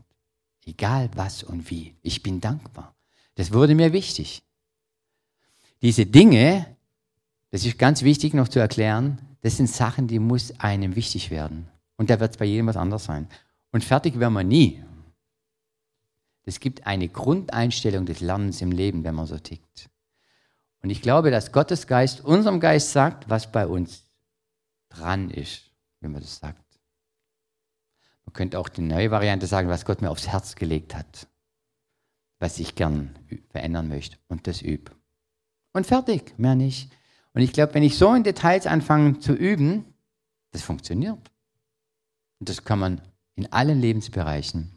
Egal was und wie, ich bin dankbar. Das wurde mir wichtig. Diese Dinge, das ist ganz wichtig noch zu erklären, das sind Sachen, die muss einem wichtig werden. Und da wird es bei jedem was anderes sein. Und fertig werden wir nie. Es gibt eine Grundeinstellung des Lernens im Leben, wenn man so tickt. Und ich glaube, dass Gottes Geist unserem Geist sagt, was bei uns dran ist, wenn man das sagt. Man könnte auch die neue Variante sagen, was Gott mir aufs Herz gelegt hat, was ich gern verändern möchte. Und das übe. Und fertig, mehr nicht. Und ich glaube, wenn ich so in Details anfange zu üben, das funktioniert. Und das kann man in allen Lebensbereichen.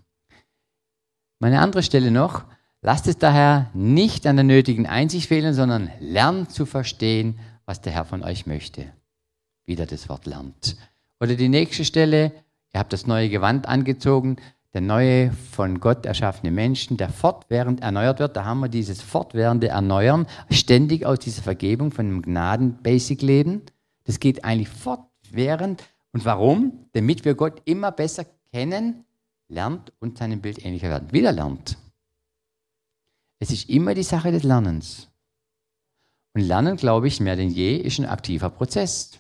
Meine andere Stelle noch, lasst es daher nicht an der nötigen Einsicht fehlen, sondern lernt zu verstehen, was der Herr von euch möchte. Wieder das Wort lernt. Oder die nächste Stelle, ihr habt das neue Gewand angezogen, der neue von Gott erschaffene Menschen, der fortwährend erneuert wird. Da haben wir dieses fortwährende Erneuern, ständig aus dieser Vergebung von einem Gnaden-Basic-Leben. Das geht eigentlich fortwährend. Und warum? Damit wir Gott immer besser kennen, lernt und seinem Bild ähnlicher werden. Wieder lernt. Es ist immer die Sache des Lernens. Und Lernen, glaube ich, mehr denn je, ist ein aktiver Prozess.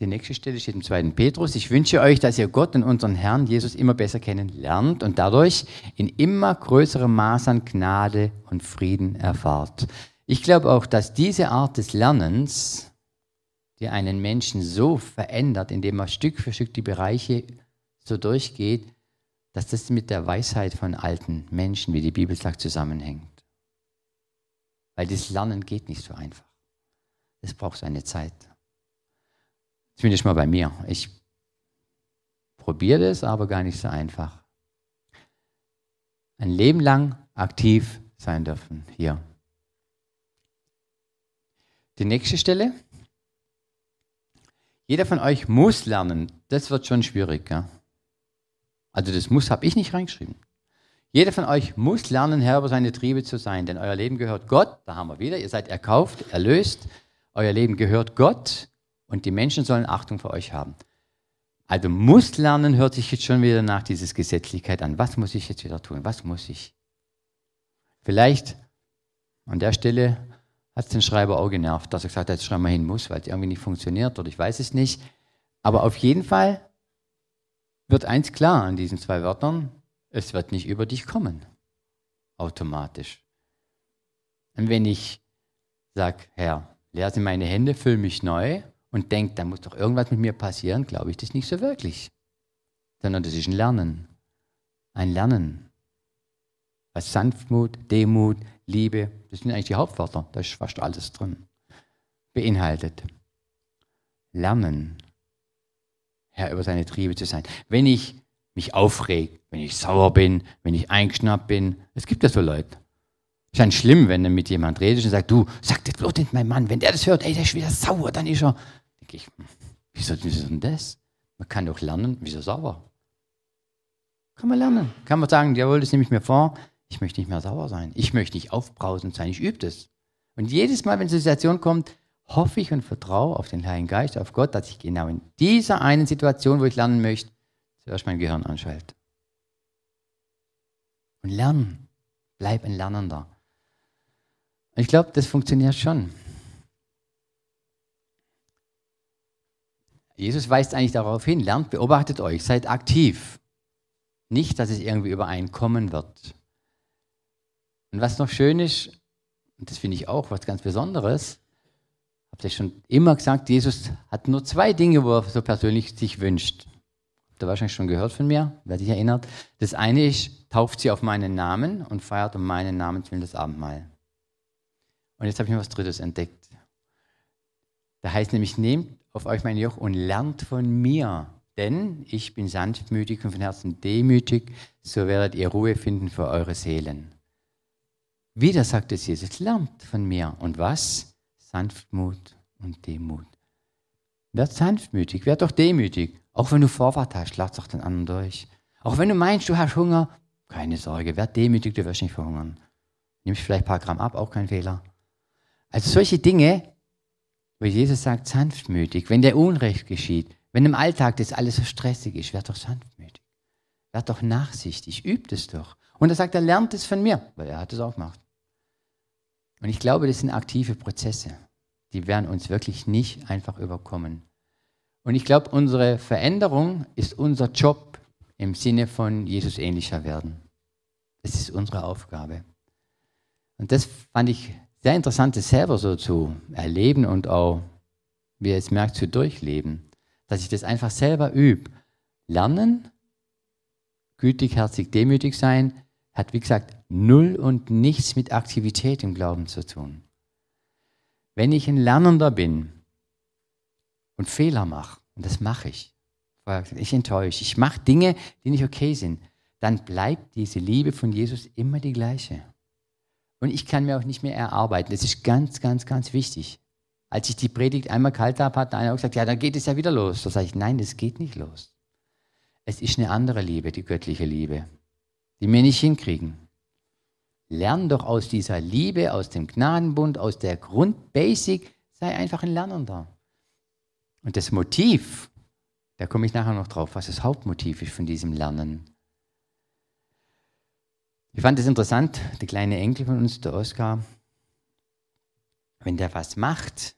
Die nächste Stelle steht im 2. Petrus. Ich wünsche euch, dass ihr Gott und unseren Herrn Jesus immer besser kennenlernt und dadurch in immer größerem Maß an Gnade und Frieden erfahrt. Ich glaube auch, dass diese Art des Lernens, die einen Menschen so verändert, indem er Stück für Stück die Bereiche so durchgeht, dass das mit der Weisheit von alten Menschen, wie die Bibel sagt, zusammenhängt. Weil das Lernen geht nicht so einfach. Es braucht seine Zeit. Zumindest mal bei mir. Ich probiere das, aber gar nicht so einfach. Ein Leben lang aktiv sein dürfen hier. Die nächste Stelle. Jeder von euch muss lernen. Das wird schon schwierig. Ja? Also das muss habe ich nicht reingeschrieben. Jeder von euch muss lernen, Herr über seine Triebe zu sein, denn euer Leben gehört Gott. Da haben wir wieder. Ihr seid erkauft, erlöst. Euer Leben gehört Gott. Und die Menschen sollen Achtung für euch haben. Also muss lernen hört sich jetzt schon wieder nach dieses Gesetzlichkeit an. Was muss ich jetzt wieder tun? Was muss ich? Vielleicht an der Stelle hat es den Schreiber auch genervt, dass er gesagt hat, jetzt schreiben wir hin muss, weil es irgendwie nicht funktioniert oder ich weiß es nicht. Aber auf jeden Fall wird eins klar an diesen zwei Wörtern, es wird nicht über dich kommen. Automatisch. Und wenn ich sage, Herr, leere meine Hände, fülle mich neu, und denkt, da muss doch irgendwas mit mir passieren, glaube ich das nicht so wirklich. Sondern das ist ein Lernen. Ein Lernen. Was Sanftmut, Demut, Liebe, das sind eigentlich die Hauptwörter. Da ist fast alles drin. Beinhaltet. Lernen. Herr über seine Triebe zu sein. Wenn ich mich aufreg, wenn ich sauer bin, wenn ich eingeschnappt bin, es gibt ja so Leute. Ist dann schlimm, wenn du mit jemand redest und sagst, du, sag das bloß nicht mein Mann. Wenn der das hört, ey, der ist wieder sauer, dann ist er, denke ich, hm, wieso, wieso denn das? Man kann doch lernen, wieso sauer? Kann man lernen. Kann man sagen, jawohl, das nehme ich mir vor, ich möchte nicht mehr sauer sein. Ich möchte nicht aufbrausend sein, ich übe das. Und jedes Mal, wenn eine Situation kommt, hoffe ich und vertraue auf den Heiligen Geist, auf Gott, dass ich genau in dieser einen Situation, wo ich lernen möchte, zuerst mein Gehirn anschalte. Und lernen. Bleib ein Lernender. Ich glaube, das funktioniert schon. Jesus weist eigentlich darauf hin, lernt, beobachtet euch, seid aktiv. Nicht, dass es irgendwie übereinkommen wird. Und was noch schön ist, und das finde ich auch was ganz Besonderes, habt ihr schon immer gesagt, Jesus hat nur zwei Dinge, wo er so persönlich sich wünscht. Habt ihr wahrscheinlich schon gehört von mir, wer sich erinnert. Das eine ist, tauft sie auf meinen Namen und feiert um meinen Namen willen das Abendmahl. Und jetzt habe ich mir was Drittes entdeckt. Da heißt nämlich, nehmt auf euch mein Joch und lernt von mir, denn ich bin sanftmütig und von Herzen demütig, so werdet ihr Ruhe finden für eure Seelen. Wieder sagt es Jesus, lernt von mir. Und was? Sanftmut und Demut. Werd sanftmütig, werd doch demütig. Auch wenn du Vorwart hast, lass doch den anderen durch. Auch wenn du meinst, du hast Hunger, keine Sorge, werd demütig, du wirst nicht verhungern. Nimmst vielleicht ein paar Gramm ab, auch kein Fehler. Also solche Dinge, wo Jesus sagt, sanftmütig, wenn der Unrecht geschieht, wenn im Alltag das alles so stressig ist, werd doch sanftmütig. Werd doch nachsichtig, übt es doch. Und er sagt, er lernt es von mir, weil er hat es auch gemacht. Und ich glaube, das sind aktive Prozesse. Die werden uns wirklich nicht einfach überkommen. Und ich glaube, unsere Veränderung ist unser Job im Sinne von Jesus ähnlicher werden. Das ist unsere Aufgabe. Und das fand ich sehr interessant, das selber so zu erleben und auch, wie ihr es merkt, zu durchleben. dass ich das einfach selber übe. Lernen, gütig, herzig, demütig sein, hat wie gesagt null und nichts mit Aktivität im Glauben zu tun. Wenn ich ein Lernender bin und Fehler mache, und das mache ich, ich enttäusche, ich mache Dinge, die nicht okay sind, dann bleibt diese Liebe von Jesus immer die gleiche. Und ich kann mir auch nicht mehr erarbeiten. Das ist ganz, ganz, ganz wichtig. Als ich die Predigt einmal kalt habe, hat einer gesagt, ja, dann geht es ja wieder los. Da sage ich, nein, das geht nicht los. Es ist eine andere Liebe, die göttliche Liebe, die wir nicht hinkriegen. Lern doch aus dieser Liebe, aus dem Gnadenbund, aus der Grundbasic, sei einfach ein Lernender. Und das Motiv, da komme ich nachher noch drauf, was das Hauptmotiv ist von diesem Lernen. Ich fand es interessant, der kleine Enkel von uns, der Oskar, wenn der was macht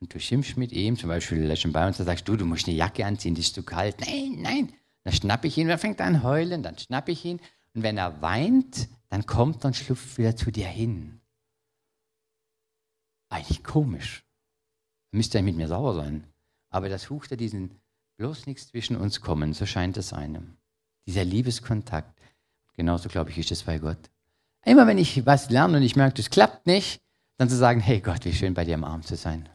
und du schimpfst mit ihm, zum Beispiel er bei uns, da sagst du, du musst eine Jacke anziehen, die ist zu kalt. Nein, nein. Dann schnappe ich ihn, er fängt an heulen, dann schnappe ich ihn. Und wenn er weint, dann kommt er und schlüpft wieder zu dir hin. Eigentlich komisch. Müsste er mit mir sauer sein. Aber das Huch der diesen bloß nichts zwischen uns kommen, so scheint es einem. Dieser Liebeskontakt. Genauso, glaube ich, ist es bei Gott. Immer wenn ich was lerne und ich merke, das klappt nicht, dann zu sagen, hey Gott, wie schön bei dir im Arm zu sein.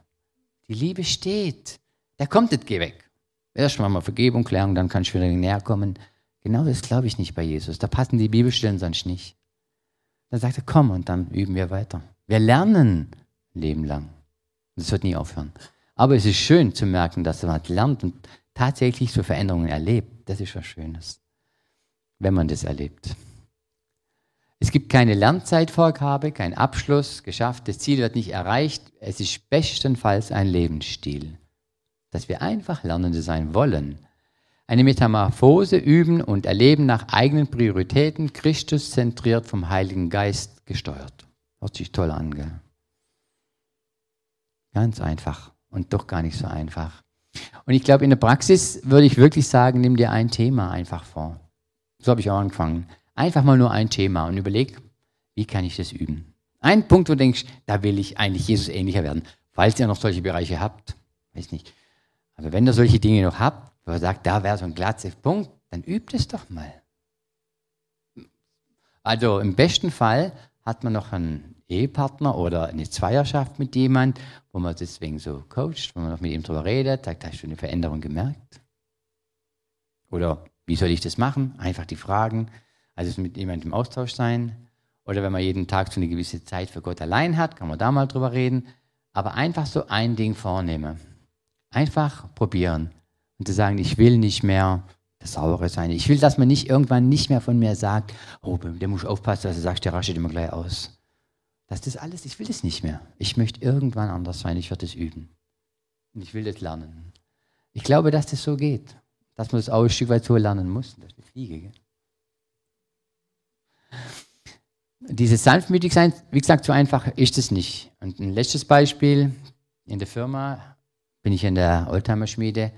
Die Liebe steht. Der kommt nicht, geh weg. Erst mal Vergebung klären, dann kann ich wieder näher kommen. Genau das glaube ich nicht bei Jesus. Da passen die Bibelstellen sonst nicht. Dann sagt er, komm und dann üben wir weiter. Wir lernen ein Leben lang. Das wird nie aufhören. Aber es ist schön zu merken, dass man lernt und tatsächlich so Veränderungen erlebt. Das ist was Schönes wenn man das erlebt. Es gibt keine Lernzeitvorgabe, kein Abschluss geschafft, das Ziel wird nicht erreicht. Es ist bestenfalls ein Lebensstil, dass wir einfach Lernende sein wollen. Eine Metamorphose üben und erleben nach eigenen Prioritäten, Christus zentriert vom Heiligen Geist gesteuert. Hört sich toll an, gell? Ganz einfach und doch gar nicht so einfach. Und ich glaube, in der Praxis würde ich wirklich sagen, nimm dir ein Thema einfach vor. So habe ich auch angefangen. Einfach mal nur ein Thema und überleg, wie kann ich das üben? Ein Punkt, wo du denkst, da will ich eigentlich Jesus ähnlicher werden. Falls ihr noch solche Bereiche habt, weiß nicht. Aber wenn ihr solche Dinge noch habt, wo ihr sagt, da wäre so ein glatzer Punkt, dann übt es doch mal. Also im besten Fall hat man noch einen Ehepartner oder eine Zweierschaft mit jemand, wo man deswegen so coacht, wo man noch mit ihm drüber redet, sagt, hast du eine Veränderung gemerkt? Oder wie soll ich das machen? Einfach die Fragen. Also mit jemandem im Austausch sein. Oder wenn man jeden Tag so eine gewisse Zeit für Gott allein hat, kann man da mal drüber reden. Aber einfach so ein Ding vornehmen. Einfach probieren. Und zu sagen, ich will nicht mehr das Saure sein. Ich will, dass man nicht irgendwann nicht mehr von mir sagt, oh, der muss aufpassen, dass er sagt, der rastet immer gleich aus. Das ist alles, ich will das nicht mehr. Ich möchte irgendwann anders sein, ich werde es üben. Und ich will das lernen. Ich glaube, dass das so geht dass man das auch ein Stück weit so lernen muss. Das ist eine Fliege. Gell? Dieses sanftmütig sein, wie gesagt, so einfach ist es nicht. Und ein letztes Beispiel, in der Firma bin ich in der Oldtimer-Schmiede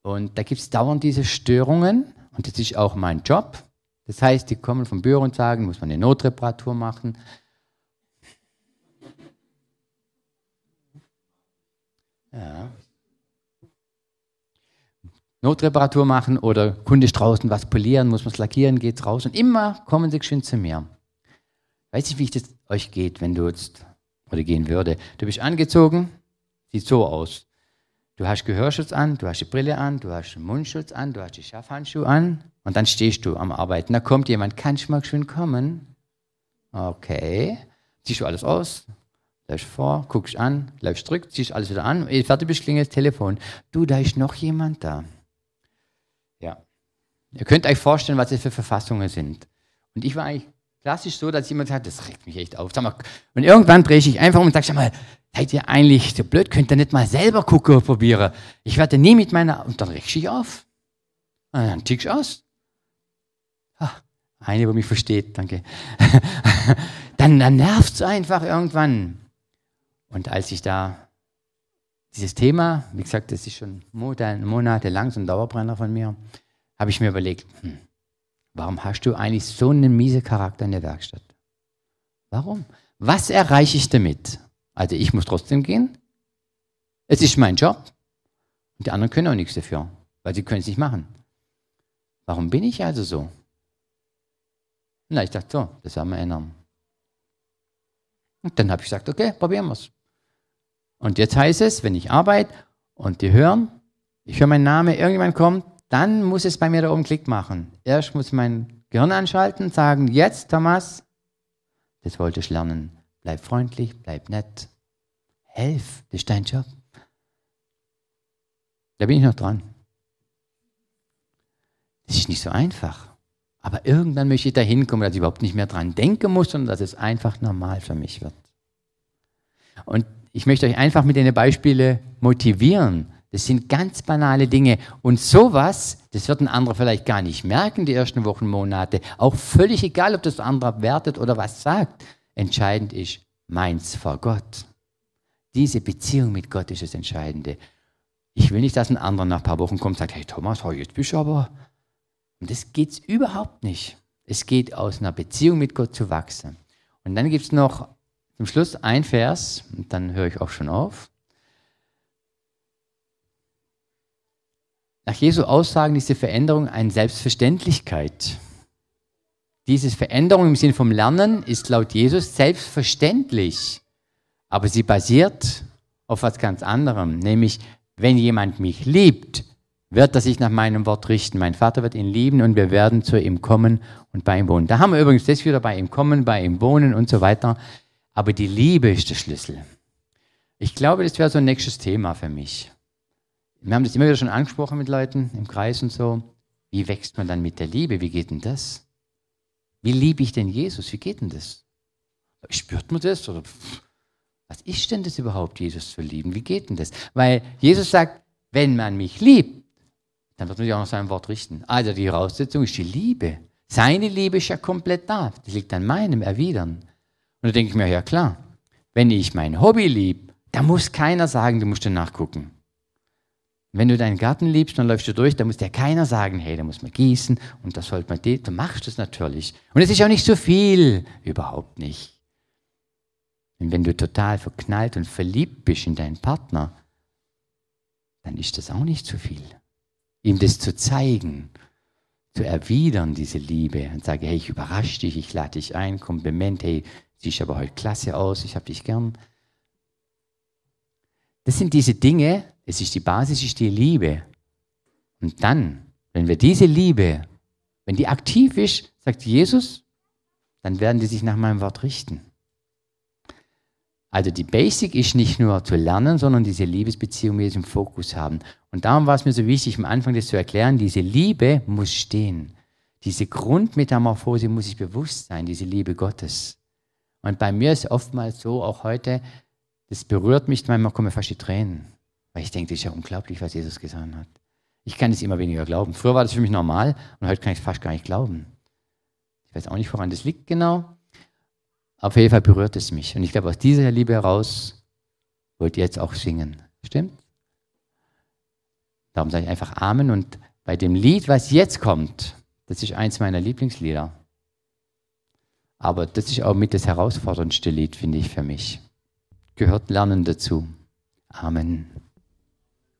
und da gibt es dauernd diese Störungen und das ist auch mein Job. Das heißt, die kommen vom Büro und sagen, muss man eine Notreparatur machen. Ja, Notreparatur machen oder Kunde ist draußen was polieren, muss man es lackieren, geht's raus und immer kommen sie schön zu mir. Weiß nicht, wie es euch geht, wenn du jetzt oder gehen würde. Du bist angezogen, sieht so aus. Du hast Gehörschutz an, du hast die Brille an, du hast den Mundschutz an, du hast die Schaffhandschuhe an und dann stehst du am Arbeiten. Da kommt jemand, kannst du mal schön kommen? Okay. Ziehst du alles aus, läufst vor, guckst an, läufst zurück, ziehst alles wieder an, fertig bist, klingelt das Telefon. Du, da ist noch jemand da. Ihr könnt euch vorstellen, was das für Verfassungen sind. Und ich war eigentlich klassisch so, dass jemand sagt, das regt mich echt auf. Mal, und irgendwann drehe ich einfach um und sage, sag mal, seid ihr eigentlich so blöd, könnt ihr nicht mal selber gucken und probieren? Ich werde nie mit meiner, und dann reg ich auf. Und dann tickst du aus. Ach, eine, wo mich versteht, danke. dann dann nervt es einfach irgendwann. Und als ich da dieses Thema, wie gesagt, das ist schon monatelang so ein Dauerbrenner von mir, habe ich mir überlegt, hm, warum hast du eigentlich so einen miese Charakter in der Werkstatt? Warum? Was erreiche ich damit? Also ich muss trotzdem gehen. Es ist mein Job. Und die anderen können auch nichts dafür, weil sie können es nicht machen. Warum bin ich also so? Na, ich dachte so, das werden wir ändern. Und dann habe ich gesagt, okay, probieren wir es. Und jetzt heißt es, wenn ich arbeite und die hören, ich höre meinen Namen, irgendjemand kommt, dann muss es bei mir da oben Klick machen. Erst muss mein Gehirn anschalten, sagen, jetzt Thomas, das wollte ich lernen. Bleib freundlich, bleib nett. Helf, das ist dein Job. Da bin ich noch dran. Das ist nicht so einfach. Aber irgendwann möchte ich da hinkommen, dass ich überhaupt nicht mehr dran denken muss, sondern dass es einfach normal für mich wird. Und ich möchte euch einfach mit den Beispielen motivieren. Das sind ganz banale Dinge. Und sowas, das wird ein anderer vielleicht gar nicht merken, die ersten Wochen, Monate. Auch völlig egal, ob das der andere wertet oder was sagt. Entscheidend ist meins vor Gott. Diese Beziehung mit Gott ist das Entscheidende. Ich will nicht, dass ein anderer nach ein paar Wochen kommt und sagt, hey Thomas, jetzt bist du aber. Und das geht überhaupt nicht. Es geht aus einer Beziehung mit Gott zu wachsen. Und dann gibt es noch zum Schluss ein Vers, und dann höre ich auch schon auf. Nach Jesu Aussagen ist die Veränderung eine Selbstverständlichkeit. Diese Veränderung im Sinne vom Lernen ist laut Jesus selbstverständlich, aber sie basiert auf was ganz anderem, nämlich wenn jemand mich liebt, wird er sich nach meinem Wort richten. Mein Vater wird ihn lieben und wir werden zu ihm kommen und bei ihm wohnen. Da haben wir übrigens das wieder bei ihm kommen, bei ihm wohnen und so weiter. Aber die Liebe ist der Schlüssel. Ich glaube, das wäre so ein nächstes Thema für mich. Wir haben das immer wieder schon angesprochen mit Leuten im Kreis und so. Wie wächst man dann mit der Liebe? Wie geht denn das? Wie liebe ich denn Jesus? Wie geht denn das? Spürt man das? Oder was ist denn das überhaupt, Jesus zu lieben? Wie geht denn das? Weil Jesus sagt, wenn man mich liebt, dann wird man sich auch nach seinem Wort richten. Also die Voraussetzung ist die Liebe. Seine Liebe ist ja komplett da. Die liegt an meinem Erwidern. Und da denke ich mir, ja klar, wenn ich mein Hobby lieb, da muss keiner sagen, du musst danach gucken. Wenn du deinen Garten liebst, dann läufst du durch, da muss dir keiner sagen, hey, da muss man gießen und das sollte man, du machst es natürlich. Und es ist auch nicht so viel, überhaupt nicht. Und wenn du total verknallt und verliebt bist in deinen Partner, dann ist das auch nicht zu viel. Ihm das zu zeigen, zu erwidern, diese Liebe und sage, hey, ich überrasche dich, ich lade dich ein, Kompliment, hey, siehst aber heute klasse aus, ich habe dich gern. Das sind diese Dinge, es ist die Basis, ist die Liebe. Und dann, wenn wir diese Liebe, wenn die aktiv ist, sagt Jesus, dann werden die sich nach meinem Wort richten. Also die Basic ist nicht nur zu lernen, sondern diese Liebesbeziehung mit im Fokus haben. Und darum war es mir so wichtig, am Anfang das zu erklären, diese Liebe muss stehen. Diese Grundmetamorphose muss sich bewusst sein, diese Liebe Gottes. Und bei mir ist oftmals so, auch heute, das berührt mich, manchmal kommen fast die Tränen. Weil ich denke, das ist ja unglaublich, was Jesus gesagt hat. Ich kann es immer weniger glauben. Früher war das für mich normal und heute kann ich es fast gar nicht glauben. Ich weiß auch nicht, woran das liegt genau. Auf jeden Fall berührt es mich. Und ich glaube, aus dieser Liebe heraus wollt ihr jetzt auch singen. Stimmt? Darum sage ich einfach Amen. Und bei dem Lied, was jetzt kommt, das ist eins meiner Lieblingslieder. Aber das ist auch mit das herausforderndste Lied, finde ich, für mich. Gehört Lernen dazu. Amen.